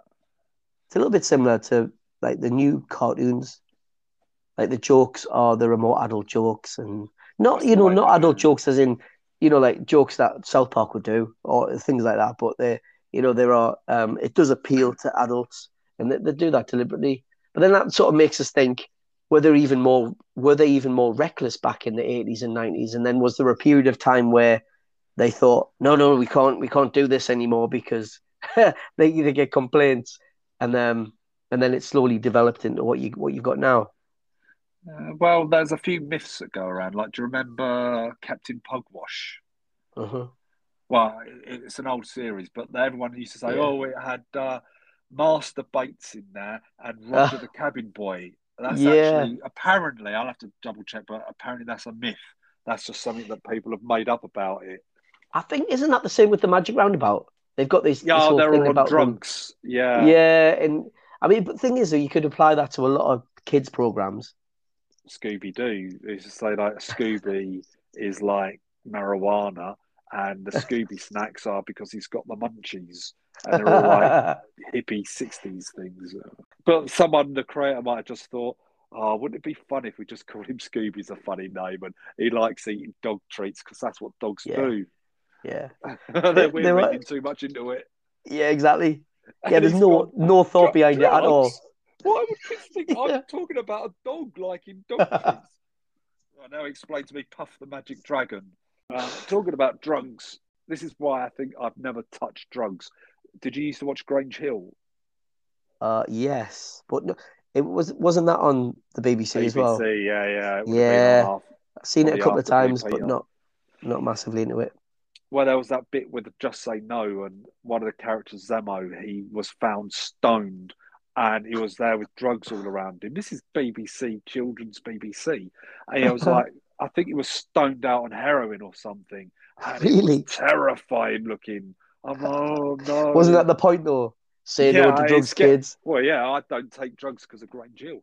It's a little bit similar to like the new cartoons. Like the jokes are there are more adult jokes and not
That's
you know
right,
not
yeah.
adult jokes as in you know like jokes that South Park would do or things like that. But they you know there are um it does appeal to adults and they, they do that deliberately. But then that sort of makes us think were there even more were they even more reckless back in the eighties and nineties? And then was there a period of time where they thought no no we can't we can't do this anymore because they they get complaints and um and then it slowly developed into what you what you've got now.
Uh, well, there's a few myths that go around. Like, do you remember Captain Pugwash?
Uh-huh.
Well, it- it's an old series, but everyone used to say,
Yeah.
"Oh, it had uh, Master Bates in there and Roger ah. the cabin boy." That's
Yeah.
actually apparently I'll have to double check, but apparently that's a myth. That's just something that people have made up about it.
I think isn't that the same with the Magic Roundabout? They've got this, this
Yeah,
whole
they're all on
about them-
Yeah.
Yeah, and I mean, but the thing is, though, you could apply that to a lot of kids programs.
Scooby Doo. Used to say like Scooby is like marijuana, and the Scooby snacks are because he's got the munchies, and they're all like hippie '60s things. But someone, the creator, might have just thought, "Oh, wouldn't it be fun if we just called him Scooby's a funny name, and he likes eating dog treats because that's what dogs
Yeah.
do."
yeah,
They're we're reading too much into it.
yeah, exactly. Yeah, there's no no thought behind it at all.
Why would kids think
Yeah.
I'm talking about a dog liking dog treats? Well, now explain to me Puff the Magic Dragon. Uh, talking about drugs, this is why I think I've never touched drugs. Did you used to watch Grange Hill?
Uh, yes, but no, it was wasn't that on the BBC, as well.
BBC, yeah, yeah. It would have been
Yeah. I've seen it a couple of times, but not not massively into it.
Well, there was that bit with Just Say No, and one of the characters, Zammo, he was found stoned and he was there with drugs all around him. This is BBC, children's BBC. And he was like, I think he was stoned out on heroin or something. And
Really?
terrifying looking. I'm oh no.
Wasn't that the point though? Say no to drugs,
get-
kids.
Well, yeah, I don't take drugs because of Hill.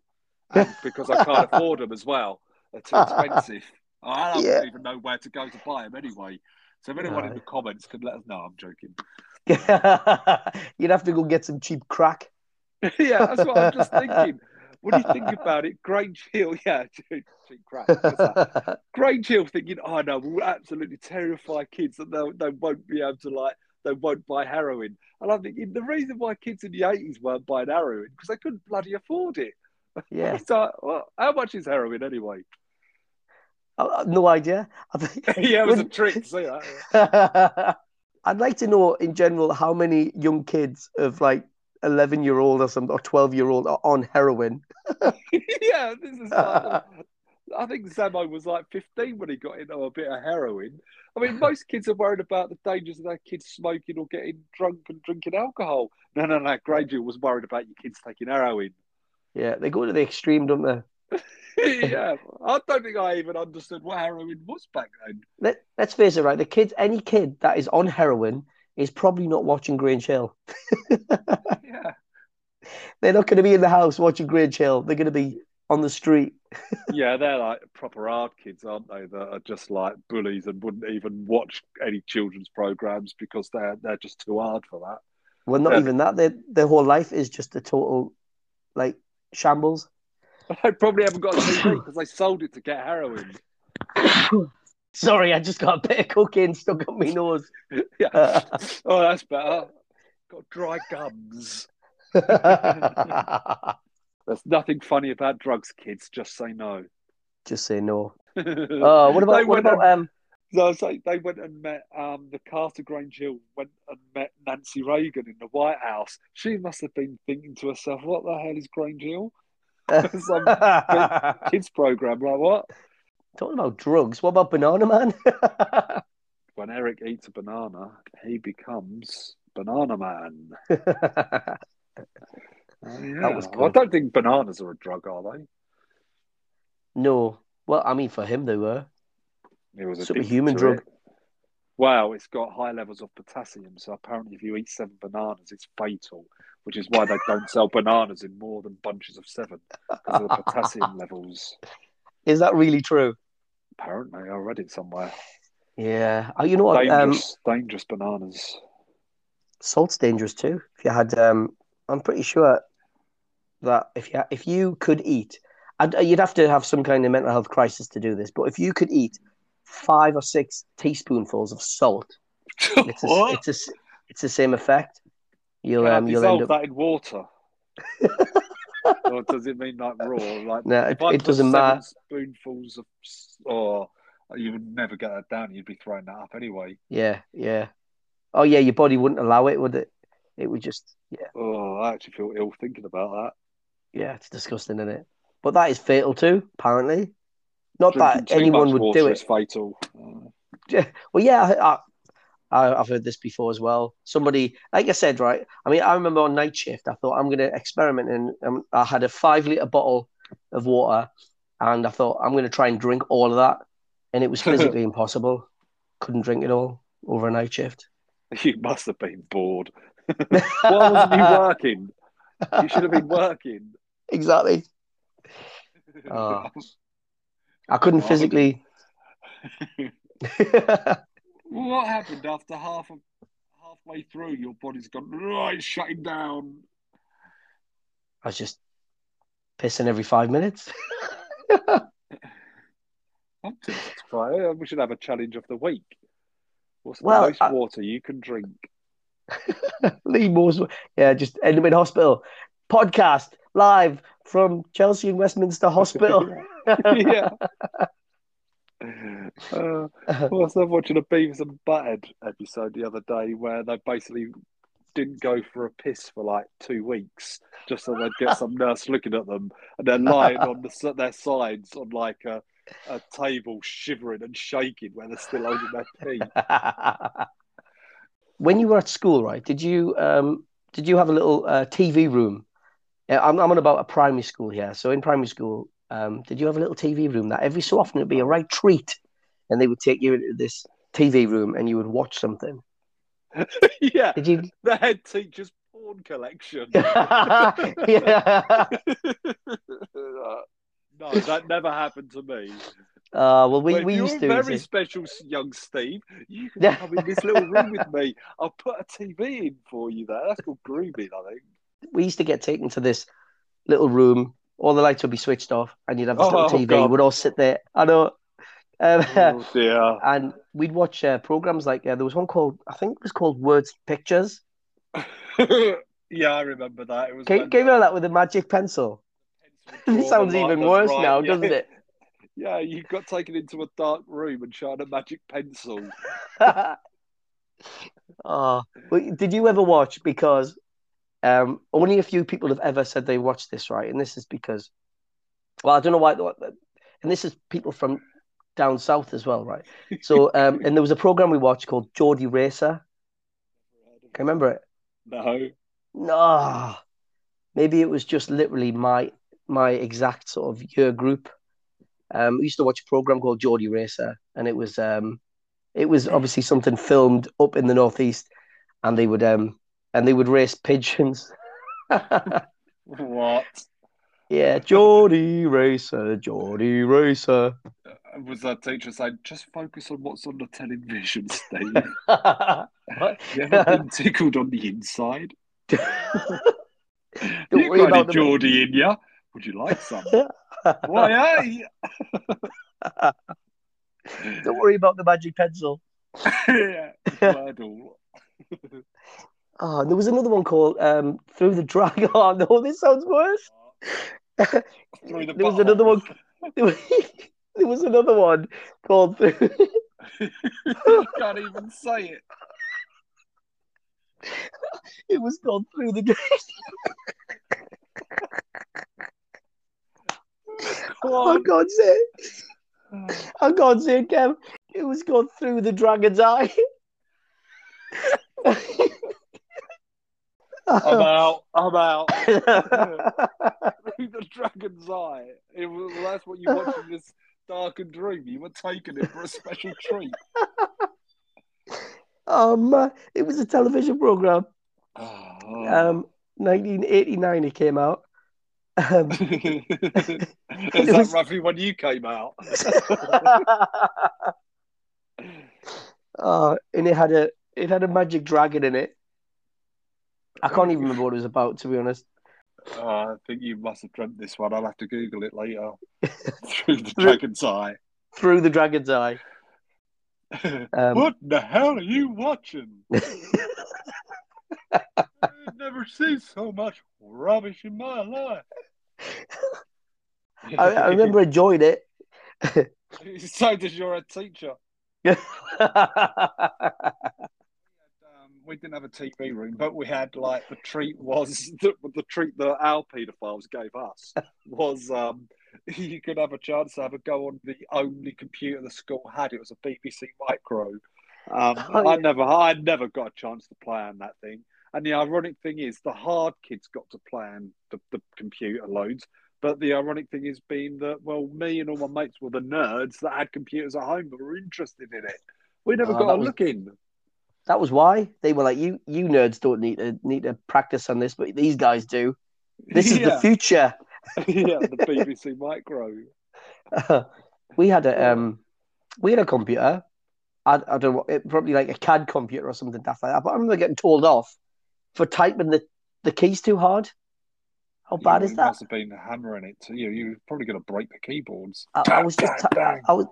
And because I can't afford them as well. They're too expensive. I don't
Yeah.
even know where to go to buy them anyway. So if anyone in the comments could let us know, I'm joking.
You'd have to go get some cheap crack.
yeah, that's what I'm just thinking. When you think about it, Grange Hill, yeah, cheap crap. Grange Hill thinking, oh no, we'll absolutely terrify kids that they, they won't be able to like, they won't buy heroin. And I'm thinking the reason why kids in the 80s weren't buying heroin because they couldn't bloody afford it.
yeah,
like, well, how much is heroin anyway?
I- I- no idea.
yeah, it was a trick. See that.
I'd like to know in general how many young kids of like 11 year old or some or 12 year old on heroin.
yeah, this is like, I think Zammo was like 15 when he got into a bit of heroin. I mean, most kids are worried about the dangers of their kids smoking or getting drunk and drinking alcohol. No, no, no. Graduate was worried about your kids taking heroin.
Yeah, they go to the extreme, don't they?
yeah, I don't think I even understood what heroin was back then.
Let, let's face it, right? The kids, any kid that is on heroin is probably not watching Grange Hill.
Yeah,
They're not going to be in the house watching Grange Hill. They're going to be on the street.
yeah, they're like proper hard kids, aren't they? That are just like bullies and wouldn't even watch any children's programs because they're they're just too hard for that.
Well, not
Yeah.
even that. Their their whole life is just a total like shambles.
They probably haven't got a TV because they sold it to get heroin.
Sorry, I just got a bit of cocaine stuck up my nose.
Yeah. oh, that's better. Got dry gums. There's nothing funny about drugs, kids. Just say no.
just say no.
oh,
Oh, what about what about um?
So, so they went and met um, the Carter Grange Hill went and met Nancy Reagan in the White House. She must have been thinking to herself, "What the hell is Grange Hill?" Some kids program like what?
Talking about drugs. What about Banana Man?
When Eric eats a banana, he becomes Banana Man. Oh, yeah. I don't think bananas are a drug, are they?
no. Well, I mean, for him, they were.
It was a
human drug.
Wow, it's got high levels of potassium. So apparently, if you eat seven bananas, it's fatal. Which is why they don't sell bananas in more than bunches of seven because of the potassium levels.
Is that really true?
Apparently, I read it somewhere.
Yeah. Oh, you know what? Um,
Dangerous, dangerous bananas.
salt's dangerous too. If you had, um, I'm pretty sure that if you if you could eat, and you'd have to have some kind of mental health crisis to do this. But if you could eat five or six teaspoonfuls of salt, it's a, it's a, it's the same effect. You'll um, you'll end up.
that in water? or does it mean like raw? Like
No, it, it doesn't matter.
Spoonfuls of, or you would never get that down. You'd be throwing that up anyway.
Yeah, yeah. Oh yeah, your body wouldn't allow it, would it? It would just yeah,
Oh, I actually feel ill thinking about that.
yeah. It's disgusting, isn't it? But that is fatal too, apparently. Not
that.
that anyone would do it.
fatal. Yeah.
Well, yeah, I, I, I've heard this before as well. Somebody, like I said, right? I mean, I remember on night shift, I thought I'm going to experiment, and um, I had a five liter bottle of water, and I thought I'm going to try and drink all of that, and it was physically impossible. Couldn't drink it all over a night shift.
you must have been bored. Why wasn't you working? You should have been working.
exactly. Oh. I couldn't physically.
What happened after half of halfway through? Your body's gone right, shutting down.
I was just pissing every five minutes.
I'm tempted to. We should have a challenge of the week. What's the
Well,
most
I-
water you can drink?
Lee Moore's, yeah, just end up in hospital. Podcast live from Chelsea and Westminster Hospital.
yeah. Uh, I was watching a Beavis and Butthead episode the other day where they basically didn't go for a piss for like two weeks just so they'd get some nurse looking at them and they're lying on the, their sides on like a, a table shivering and shaking where they're still holding their pee.
when you were at school, right? Did you um did you have a little uh, TV room? I'm I'm on about a primary school here. So in primary school, um, did you have a little TV room that every so often it'd be a right treat, and they would take you into this TV room and you would watch something.
yeah,
Did you?
the head teacher's porn collection.
yeah.
no, that never happened to me.
Uh, well, we,
if
we used to.
very special, young Steve. You can come in this little room with me. I'll put a TV in for you there. That's called grooming, I think.
we used to get taken to this little room. All the lights would be switched off, and you'd have this
Oh,
little TV.
God.
We'd all sit there. I know. Um,
Oh dear.
and we'd watch uh, programs like uh, there was one called I think it was called Words Pictures.
yeah, I remember that. It was
Can,
when
can you remember that with a magic pencil? It sounds even worse
right-
now,
yeah.
doesn't it?
Yeah, you got taken into a dark room and shown a magic pencil.
oh, but did you ever watch? Because um, only a few people have ever said they watched this, right? And this is because, well, I don't know why. And this is people from down south as well, right? So, um, and there was a program we watched called Geordie Racer. Can you remember it?
No.
No, maybe it was just literally my my exact sort of year group. Um, we used to watch a program called Geordie Racer, and it was um, it was obviously something filmed up in the northeast, and they would um, and they would race pigeons.
What?
yeah, Geordie Racer, Geordie Racer.
Was that teacher saying, just focus on what's on the television, Steve? You ever been tickled on the inside?
Don't
you
worry
got
about the-
Geordie in you? Would you like some? Why, hey?
Don't worry about the magic pencil.
yeah.
Oh, there was another one called um, Through the Dragon. Oh no, this sounds worse.
Through the
there was another one. There was, another one called Through.
you can't even say it.
It was called Through the. Oh,
on.
God's sake. Oh, God's sake, Kev. It was called through the dragon's eye.
I'm out. I'm out. The dragon's eye. It was, that's what you watch in this darkened room. You were taking it for a special treat.
oh, man. It was a television program.
Oh.
Um, 1989 it came out. Um,
Is that
was-
roughly when you came out?
oh, and it had a it had a magic dragon in it. I can't even remember what it was about, to be honest.
Oh, I think you must have dreamt this one. I'll have to Google it later. Through the dragon's eye.
Through the dragon's eye. Um,
what the hell are you watching? I've never seen so much rubbish in my life.
I, I remember enjoying it.
so does your teacher. We didn't have a TV room, but we had like the treat was the, the treat that our paedophiles gave us was um, you could have a chance to have a go on the only computer the school had. It was a BBC Micro. Um,
Oh, yeah.
I never, I never got a chance to play on that thing. And the ironic thing is, the hard kids got to play on the, the computer loads. But the ironic thing is, being that well, me and all my mates were the nerds that had computers at home that were interested in it. We never
Oh,
got a
was-
look in.
That was why they were like, "You, you nerds don't need to need to practice on this, but these guys do. This is the future."
yeah, the BBC Micro.
we had a um, we had a computer. I, I don't know, it, probably like a CAD computer or something daft like that. But I remember getting told off for typing the, the keys too hard. How bad
you
is that?
must have been hammering it to you. You're probably going to break the keyboards.
I, I was just, I. I was,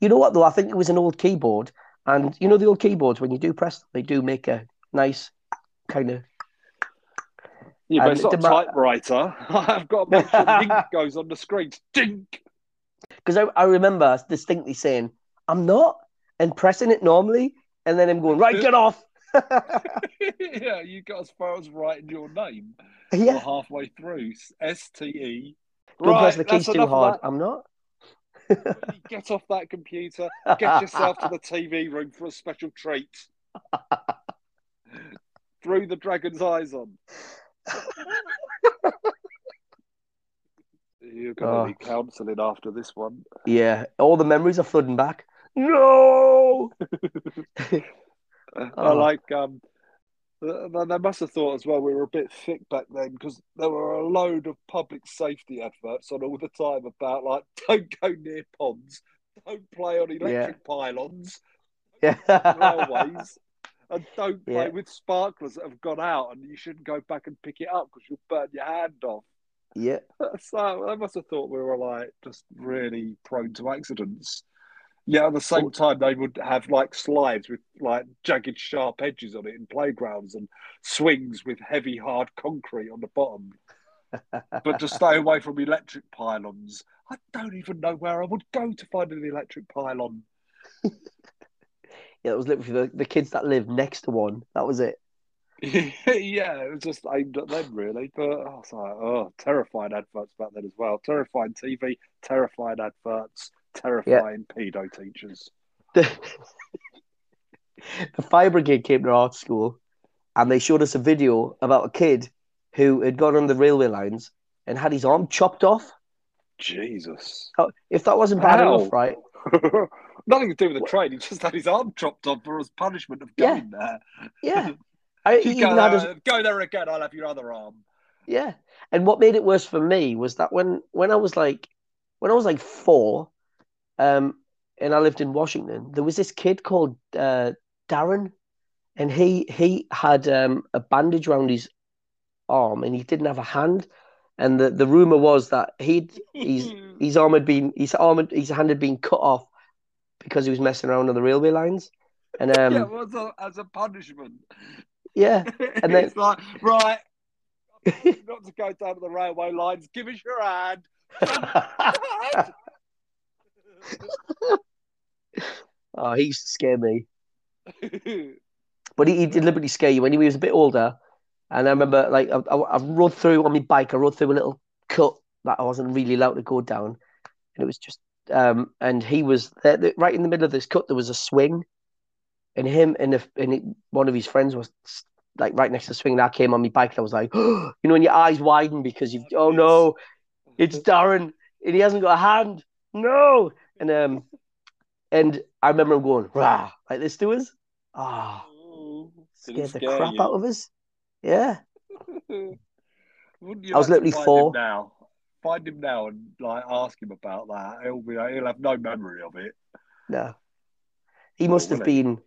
you know what though? I think it was an old keyboard, and you know the old keyboards when you do press, they do make a nice kind of.
Yeah, but it's not a
it
typewriter. I've got to make sure the ink goes on the screen. Dink.
Because I, I remember distinctly saying, "I'm not," and pressing it normally, and then him going, "Right, get off."
yeah, you got as far as writing your name.
yeah,
halfway through. S T E.
don't press the keys too hard. I'm not.
Get off that computer. Get yourself to the TV room for a special treat. Through the dragon's eyes on. You're going to
Oh.
need counselling after this one.
Yeah, all the memories are flooding back. No.
I
Oh.
like um they must have thought as well we were a bit thick back then because there were a load of public safety adverts on all the time about like don't go near ponds, don't play on electric pylons,
Yeah.
railways, and don't play
Yeah.
with sparklers that have gone out and you shouldn't go back and pick it up because you'll burn your hand off.
yeah.
So they must have thought we were like just really prone to accidents. Yeah, at the same time they would have like slides with like jagged sharp edges on it in playgrounds and swings with heavy hard concrete on the bottom. But to stay away from electric pylons, I don't even know where I would go to find an electric pylon.
Yeah, it was literally the, the kids that lived next to one. That was it.
yeah, it was just aimed at them really. But I was like, oh, terrifying adverts back then as well. Terrifying TV, terrifying adverts, terrifying pedo teachers.
The, the fire brigade came to our school and they showed us a video about a kid who had gone on the railway lines and had his arm chopped off.
Jesus.
Oh, if that wasn't bad enough, right?
Nothing to do with the train. He just had his arm chopped off for his punishment of
Yeah.
going there.
Yeah. I, he
go,
had his,
there, go there again. I'll have your other arm.
Yeah. And what made it worse for me was that when when I was like when I was like four, um, and I lived in Washington, there was this kid called uh, Darren, and he he had um, a bandage around his arm, and he didn't have a hand. And the, the rumor was that he'd his his arm had been his arm had- his hand had been cut off because he was messing around on the railway lines. And um,
yeah, well, as, a, as a punishment.
Yeah, and then-
it's like, right, not to go down to the railway lines. Give us your hand.
oh, he used to scare me. But he, he did deliberately scare you when he was a bit older. And I remember, like, I, I, I rode through on my bike, I rode through a little cut that I wasn't really allowed to go down. and it was just um, and he was there, right in the middle of this cut. There was a swing, and him and if and it, one of his friends was like right next to the swing. And I came on my bike, and I was like, you know, when your eyes widen because you've oh no, it's Darren, and he hasn't got a hand, no, and um, and I remember him going rah like this to us, ah,
Oh,
scared the crap
you?
out of us. Yeah,
Wouldn't you
I was literally four.
Him now, find him now and like ask him about that. He'll be like, he'll have no memory of it.
no, he
Oh,
must have
he?
been,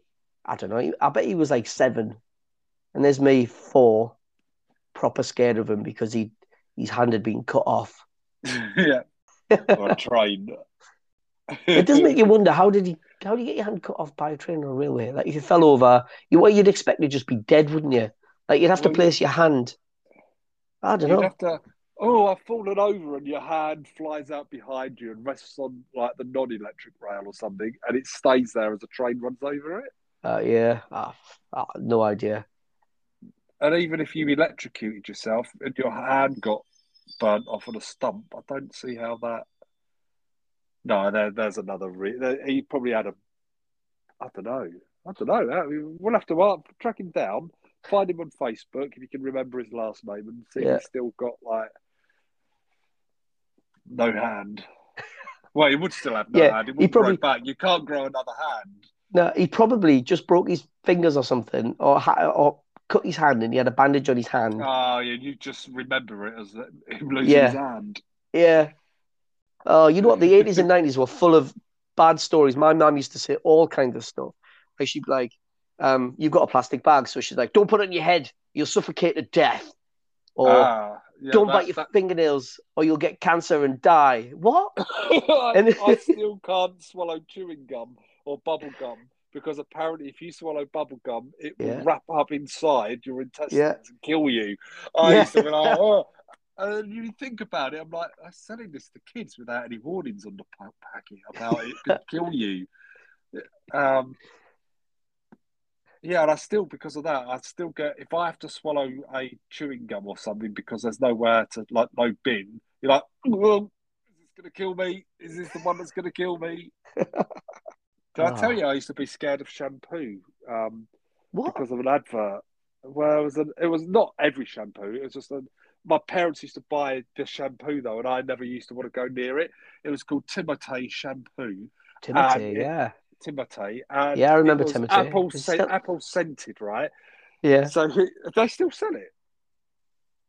I don't know, I bet he was like seven, and there's me four, proper scared of him because he his hand had been cut off.
yeah, or a train.
It does make you wonder how did he how do you get your hand cut off by a train or a railway? Like if you fell over, you what you'd expect to just be dead, wouldn't you? Like you'd have to
Well,
place your hand. I don't know.
You'd
know.
have to. Oh, I've fallen over, and your hand flies out behind you and rests on like the non-electric rail or something, and it stays there as the train runs over it.
Uh, yeah, Ah, ah, no idea.
And even if you electrocuted yourself and your hand got burnt off on a stump, I don't see how that. No, there, there's another. Re- there, he probably had a. I don't know. I don't know. We'll have to uh, track him down, find him on Facebook if you can remember his last name, and see
Yeah.
if he's still got like no hand. Well, he would still have no
Yeah,
hand. He
he probably-
back. You can't grow another hand.
No, he probably just broke his fingers or something, or ha- or cut his hand, and he had a bandage on his hand.
Oh, yeah, you just remember it as him losing
Yeah.
his hand.
Yeah. Oh, you know what? The eighties and nineties were full of bad stories. My mum used to say all kinds of stuff. Like she'd be like, um, "You've got a plastic bag," so she's like, "Don't put it on your head. You'll suffocate to death." Or
ah, yeah,
don't bite your
that-
fingernails or you'll get cancer and die. What?
I,
And-
I still can't swallow chewing gum or bubble gum because apparently, if you swallow bubble gum, it will wrap up inside your intestines
Yeah.
and kill you. I
Yeah.
used to be like, oh. And you think about it, I'm like, I'm selling this to kids without any warnings on the pa- packet about it could kill you. Um, yeah, and I still, because of that, I still get if I have to swallow a chewing gum or something because there's nowhere to like no bin. You're like, well, is this going to kill me? Is this the one that's going to kill me? Did I tell
Ah.
you I used to be scared of shampoo um,
What?
because of an advert? Well, it was an, it was not every shampoo. It was just a, my parents used to buy the shampoo though, and I never used to want to go near it. It was called Timotei shampoo.
Timothy,
it-
yeah.
Timotei. And
Yeah, I remember Timotei.
Apple, scent,
still-
apple scented, right?
Yeah.
So they still sell it.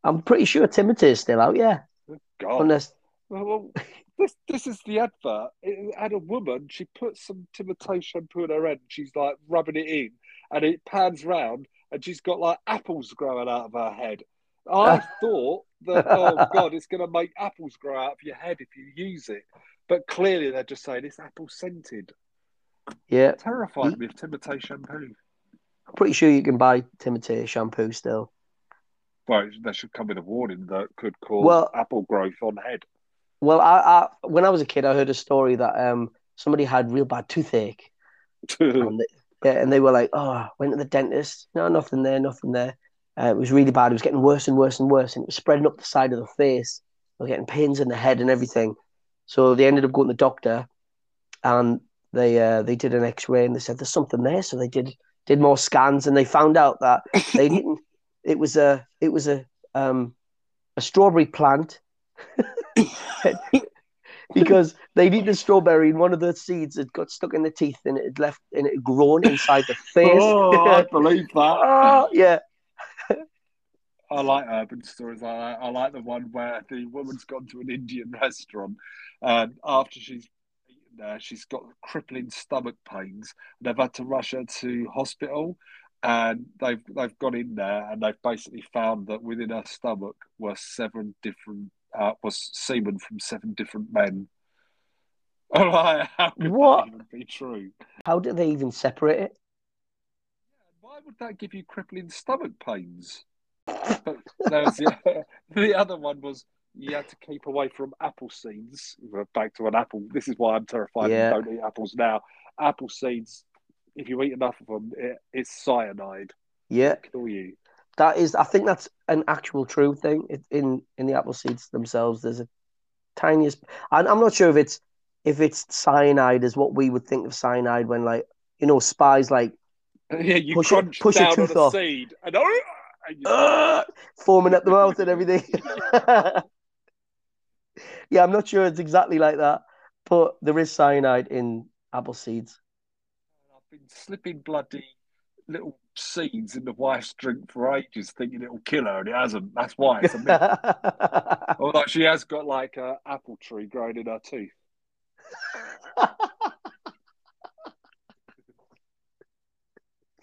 I'm pretty sure Timothy is still out, yeah.
God.
Unless
Well, well, this this is the advert. It had a woman. She put some Timotei shampoo in her head. And she's like rubbing it in, and it pans round, and she's got like apples growing out of her head. I thought that oh god, it's going to make apples grow out of your head if you use it. But clearly, they're just saying it's apple scented.
yeah,
Terrified me of Timotei shampoo.
I'm pretty sure you can buy Timothy shampoo still.
Well, they should come with a warning that could cause
Well-
apple growth on head.
Well, I, I when I was a kid, I heard a story that um somebody had real bad toothache, and they, yeah, and they were like, "Oh, went to the dentist. No, nothing there, nothing there." Uh, it was really bad. It was getting worse and worse and worse, and it was spreading up the side of the face. They were getting pains in the head and everything. So they ended up going to the doctor, and they uh, they did an X-ray, and they said there's something there. So they did did more scans, and they found out that they didn't. It was a it was a um a strawberry plant. because they'd eaten a strawberry and one of the seeds had got stuck in the teeth and it had left and it had grown inside the face.
oh, I believe that.
Oh, yeah.
I like urban stories. I like, I like the one where the woman's gone to an Indian restaurant and after she's eaten there, she's got crippling stomach pains. They've had to rush her to hospital and they've they've gone in there and they've basically found that within her stomach were seven different uh, was semen from seven different men. How could
What?
that even be true?
How did they even separate it?
Why would that give you crippling stomach pains? But there was the, the other one was you had to keep away from apple seeds. We're back to an apple. This is why I'm terrified.
Yeah.
Don't eat apples now. Apple seeds. If you eat enough of them, it, it's cyanide.
Yeah,
Kill you.
that is. I think that's an actual true thing. It, in in the apple seeds themselves, there's a tiniest. And I'm not sure if it's if it's cyanide is what we would think of cyanide when like you know spies like
Yeah, you
Push a-
crunch
push a
down on
tooth
a
off.
seed and, oh, you-
foaming at the mouth and everything. yeah, I'm not sure it's exactly like that, but there is cyanide in apple seeds.
I've been slipping bloody little seeds in the wife's drink for ages, thinking it'll kill her, and it hasn't. That's why it's a myth. Although she has got like a apple tree growing in her tooth.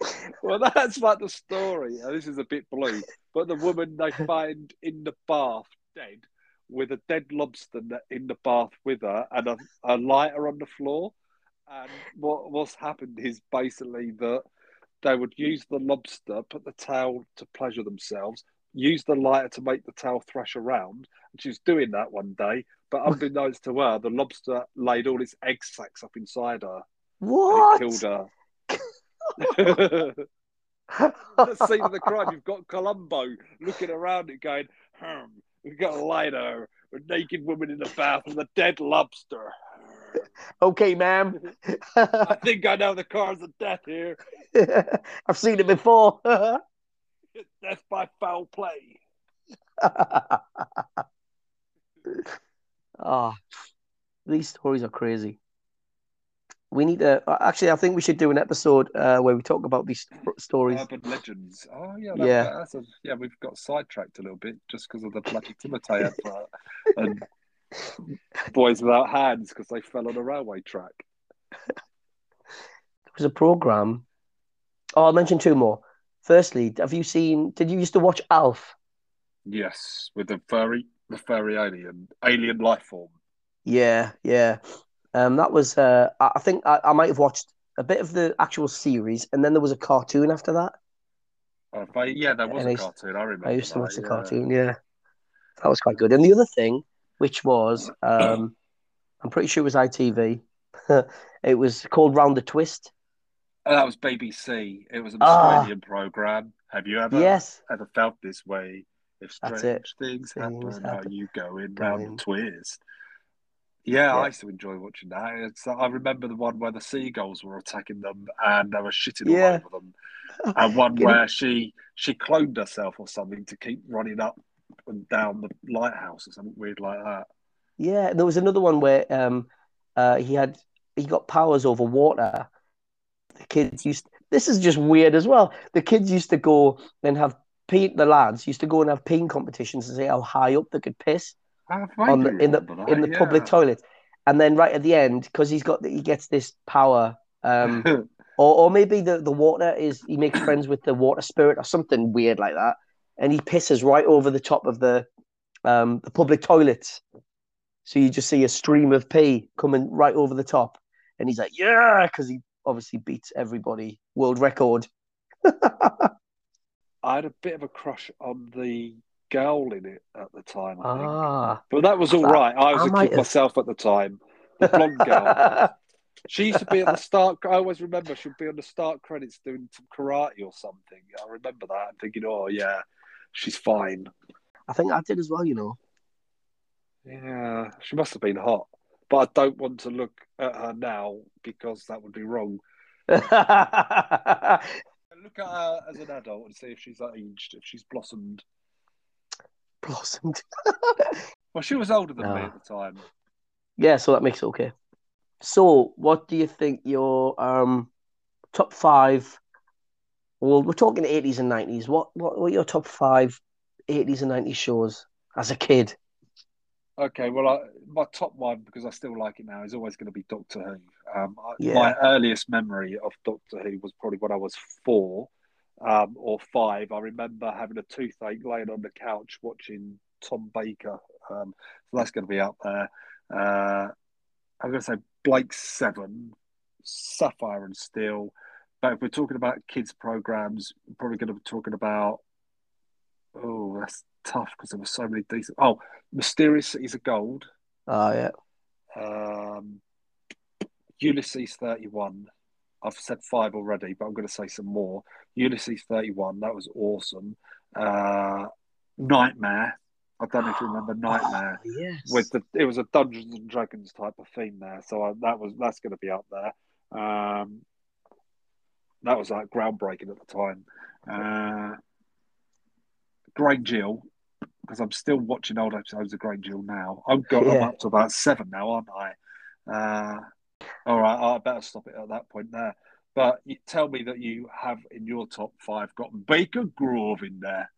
Well, that's like the story. This is a bit blue, but the woman they find in the bath dead with a dead lobster in the bath with her and a, a lighter on the floor. And what what's happened is basically that they would use the lobster, put the tail to pleasure themselves, use the lighter to make the tail thrash around. And she was doing that one day, but unbeknownst to her, the lobster laid all its egg sacs up inside her
what?
killed her. The scene of the crime. You've got Columbo looking around it, going, hmm, "We've got a lighter, a naked woman in the bath with a dead lobster."
okay, ma'am.
I think I know the cause of death here.
I've seen it before.
Death by foul play.
oh, these stories are crazy. We need to actually. I think we should do an episode uh, where we talk about these stories.
Urban legends. Oh yeah, that,
Yeah.
That's a, yeah, we've got sidetracked a little bit just because of the bloody Timotei advert and boys without hands because they fell on a railway track.
There was a program. Oh, I'll mention two more. Firstly, have you seen? Did you used to watch Alf?
Yes, with the furry, the furry alien, alien life form.
Yeah, yeah. Um, that was. Uh, I think I, I might have watched a bit of the actual series, and then there was a cartoon after that.
Oh, but yeah, there was
And
a cartoon. I remember.
I used to
that,
watch the
yeah.
cartoon. Yeah, that was quite good. And the other thing, which was, um, I'm pretty sure it was ITV. it was called Round the Twist.
Oh, that was BBC. It was an
Ah.
Australian program. Have you ever
Yes.
ever felt this way? If strange things
Things
happen, are
happen.
you going round the twist? Yeah,
Yeah.
I used to enjoy watching that. It's, I remember the one where the seagulls were attacking them and they were shitting
Yeah.
all over them, and one
it?
where she she cloned herself or something to keep running up and down the lighthouse or something weird like that.
Yeah, there was another one where um, uh, he had he got powers over water. The kids used. This is just weird as well. The kids used to go and have pee. The lads used to go and have peeing competitions and say how high up they could piss on the in the
that,
in the public toilet. And then right at the end, because he's got the, he gets this power, um, or or maybe the the water is he makes friends with the water spirit or something weird like that, and he pisses right over the top of the um the public toilet, So you just see a stream of pee coming right over the top, and he's like, "Yeah," because he obviously beats everybody world record.
I had a bit of a crush on the girl in it at the time,
ah,
But that was all
I-
right. I was
I
a kid
have-
myself at the time. The blonde girl. She used to be at the start. I always remember she'd be on the start credits doing some karate or something. I remember that and thinking, oh, yeah, she's fine.
I think I did as well. You know.
Yeah, she must have been hot. But I don't want to look at her now because that would be wrong. Look at her as an adult and see if she's aged, if she's blossomed.
Blossomed.
Well, she was older than me at the time.
Yeah, so that makes it okay. So, what do you think your um top five? Well, we're talking eighties and nineties. What what were your top five eighties and nineties shows as a kid?
Okay, well, I, my top one because I still like it now is always going to be Doctor Who. Um,
Yeah.
My earliest memory of Doctor Who was probably when I was four um, or five. I remember having a toothache, laying on the couch watching Tom Baker. Um, so that's going to be up there. Uh, I'm going to say Blake Seven, Sapphire and Steel. But if we're talking about kids programs, we're probably going to be talking about. Oh, that's tough because there were so many decent. Oh, Mysterious Cities of Gold,
Oh yeah,
um, Ulysses 31. I've said five already, but I'm going to say some more. Ulysses 31, that was awesome. Uh, Knightmare, I don't know if you remember Knightmare.
Oh, yes.
With the it was a Dungeons and Dragons type of theme there, so I, that was that's going to be up there. Um, that was like groundbreaking at the time. Uh, Grange Hill, because I'm still watching old episodes of Grange Hill now. I've got I'm
Yeah.
up to about seven now, aren't I? Uh, right, I better stop it at that point there. But you tell me that you have in your top five got Byker Grove in there.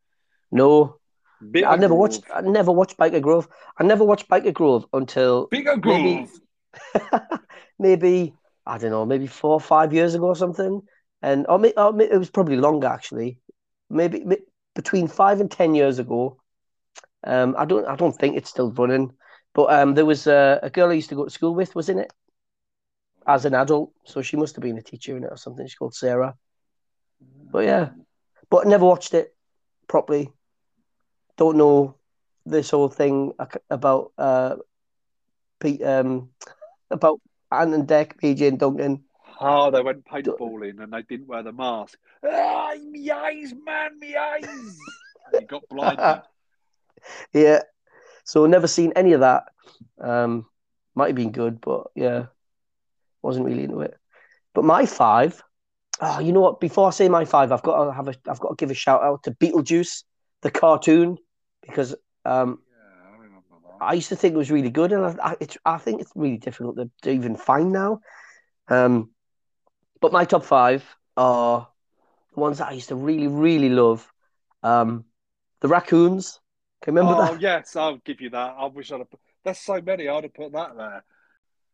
no,
Byker
I never
Grove.
watched. I never watched Byker Grove. I never watched Byker Grove until
Byker Grove.
maybe- maybe I don't know, maybe four or five years ago or something. And or, may, or may, it was probably longer actually. Maybe, may- between five and ten years ago. Um, I don't. I don't think it's still running. But um, there was a, a girl I used to go to school with was in it as an adult, so she must have been a teacher in it or something. She's called Sarah. But yeah, but never watched it properly. Don't know this whole thing about uh, Pete, um, about Ant and Dec, PJ and Duncan.
Oh, they went paintballing and they didn't wear the mask. Ah, me eyes, man, me eyes. he got blinded.
Yeah, so never seen any of that. Um, might have been good, but yeah, wasn't really into it. But my five, oh, you know what? Before I say my five, I've got to have a, I've got to give a shout out to Beetlejuice, the cartoon, because um,
Yeah, I.
I used to think it was really good, and I, I, it's, I think it's really difficult to, to even find now. Um, but my top five are the ones that I used to really, really love. Um, the raccoons. Can you remember
oh,
that?
yes, I'll give you that. I wish I'd have put. There's so many. I'd have put that there.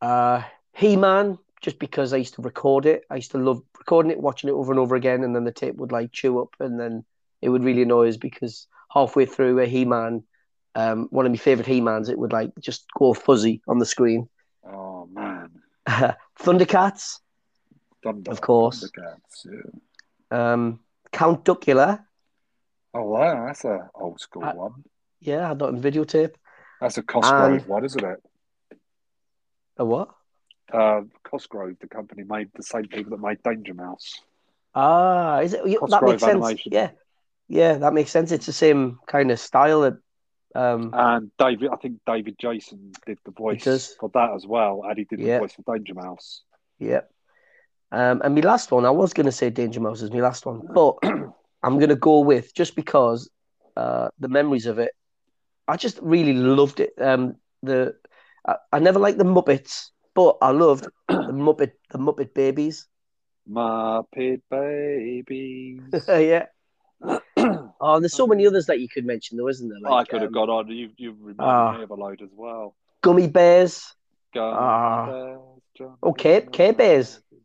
Uh, He Man, just because I used to record it. I used to love recording it, watching it over and over again, and then the tape would like chew up, and then it would really annoy us because halfway through a He Man, um, one of my favorite He Mans, it would like just go fuzzy on the screen.
Oh man,
Thundercats,
Thunder,
Of course.
Thundercats, yeah.
um, Count Duckula.
Oh wow, that's a old school
I-
one.
Yeah, I had that on videotape.
That's a Cosgrove one, isn't it?
A what?
Uh, Cosgrove, the company made the same people that made Danger Mouse.
Ah, is it? yeah, that
Cosgrove
makes sense.
Animation.
Yeah, yeah, that makes sense. It's the same kind of style. That, um,
And David, I think David Jason did the voice for that as well, and he did
Yeah.
the voice for Danger Mouse.
yeah. Um, and my last one, I was going to say Danger Mouse is my last one, but I'm going to go with just because uh, the memories of it. I just really loved it. Um, the I, I never liked the Muppets, but I loved the Muppet the Muppet Babies.
Muppet Babies.
yeah. Oh, and there's so many others that you could mention, though, isn't there?
I could have
um,
gone on. You you reminded
Ah.
me of a load as well.
Gummy Bears,
Go
Ah.
Bears,
Oh, Care- Care
the
Bears.
No,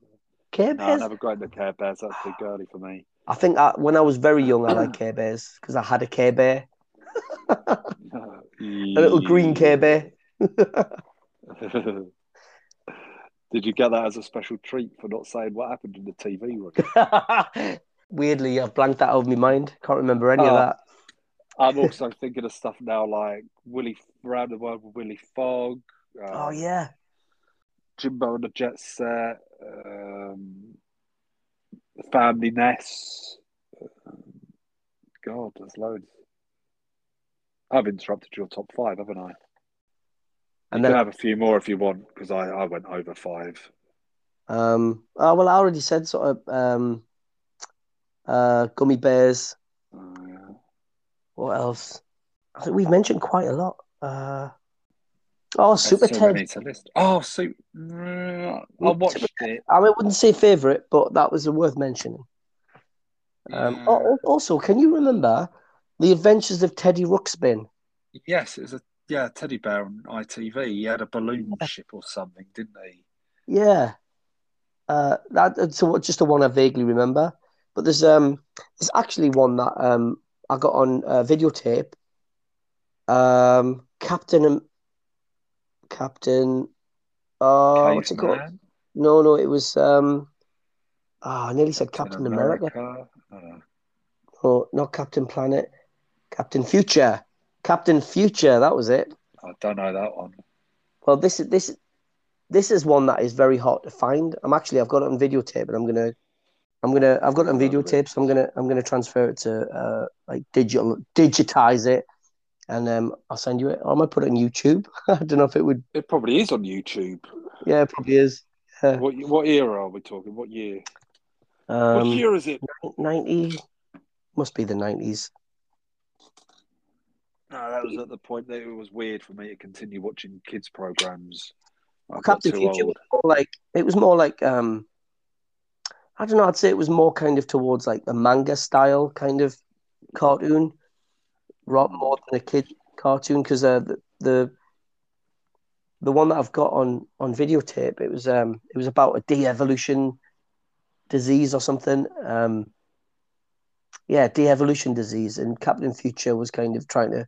Care
I
Bears.
never got into Care Bears. That's too girly for me.
I think I, when I was very young, I liked Care Bears because I had a Care Bear,
a
a little green Care Bear.
Did you get that as a special treat for not saying what happened in the TV run?
Weirdly, I've blanked that out of my mind. Can't remember any of
Oh.
that.
I'm also thinking of stuff now like Willy around the world with Willy Fog. Um,
Oh yeah,
Jimbo and the Jet Set. Um, Family Ness. Um, God, there's loads. I've interrupted your top five, haven't I?
And
you
then
have a few more if you want, because I, I went over five.
um, oh well, I already said sort of um, uh, gummy bears.
Yeah.
What else? I think we've mentioned quite a lot. Uh, oh, Super
so
Ted.
many to list. Oh, Super. I watched it.
I wouldn't say favorite, but that was worth mentioning. Um,
Yeah.
oh, also, can you remember the Adventures of Teddy Ruxpin?
Yes, it was a yeah teddy bear on ITV. He had a balloon ship or something, didn't he?
Yeah, uh, that that's a- just the one I vaguely remember. But there's um there's actually one that um I got on uh, videotape. Um, Captain Captain. Oh, what's it called? No, no, it was um. Ah, I nearly said
Captain
America.
America. Uh,
Oh, not Captain Planet. Captain Future. Captain Future. That was it.
I don't know that one.
Well, this is this this is one that is very hard to find. I'm actually I've got it on videotape, and I'm gonna I'm gonna I've got it on videotape, so I'm gonna I'm gonna transfer it to uh like digital digitize it, and um, I'll send you it. I might put it on YouTube. I don't know if it would.
It probably is on YouTube.
Yeah, it probably is. Yeah.
What what era are we talking? What year? what
Um,
year is it?
ninety must be the nineties.
No, that was at the point that it was weird for me to continue watching kids programs. I got
Captain
too
Future
old.
was more like it was more like um, I don't know. I'd say it was more kind of towards like a manga style kind of cartoon, rather more than a kid cartoon. Because uh, the, the the one that I've got on on videotape, it was um, it was about a de-evolution disease or something. Um, yeah, de-evolution disease, and Captain Future was kind of trying to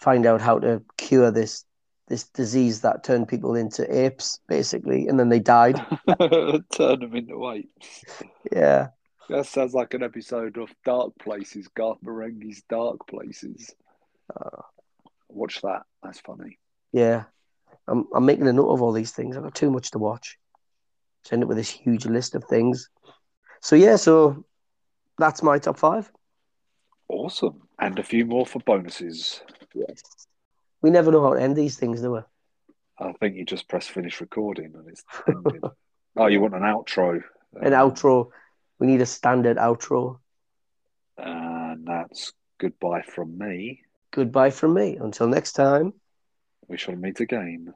find out how to cure this this disease that turned people into apes, basically, and then they died.
Turn them into apes.
Yeah,
That sounds like an episode of Dark Places, Garth Marenghi's Dark Places.
Uh.
Watch that. That's funny.
yeah. I'm I'm making a note of all these things. I've got too much to watch. So end up with this huge list of things. So yeah, so that's my top five.
Awesome. And a few more for bonuses.
Yes. We never know how to end these things, do we?
I think you just press finish recording and it's oh, you want an outro?
An
Um,
outro. We need a standard outro.
And that's goodbye from me.
Goodbye from me. Until next time.
We shall meet again.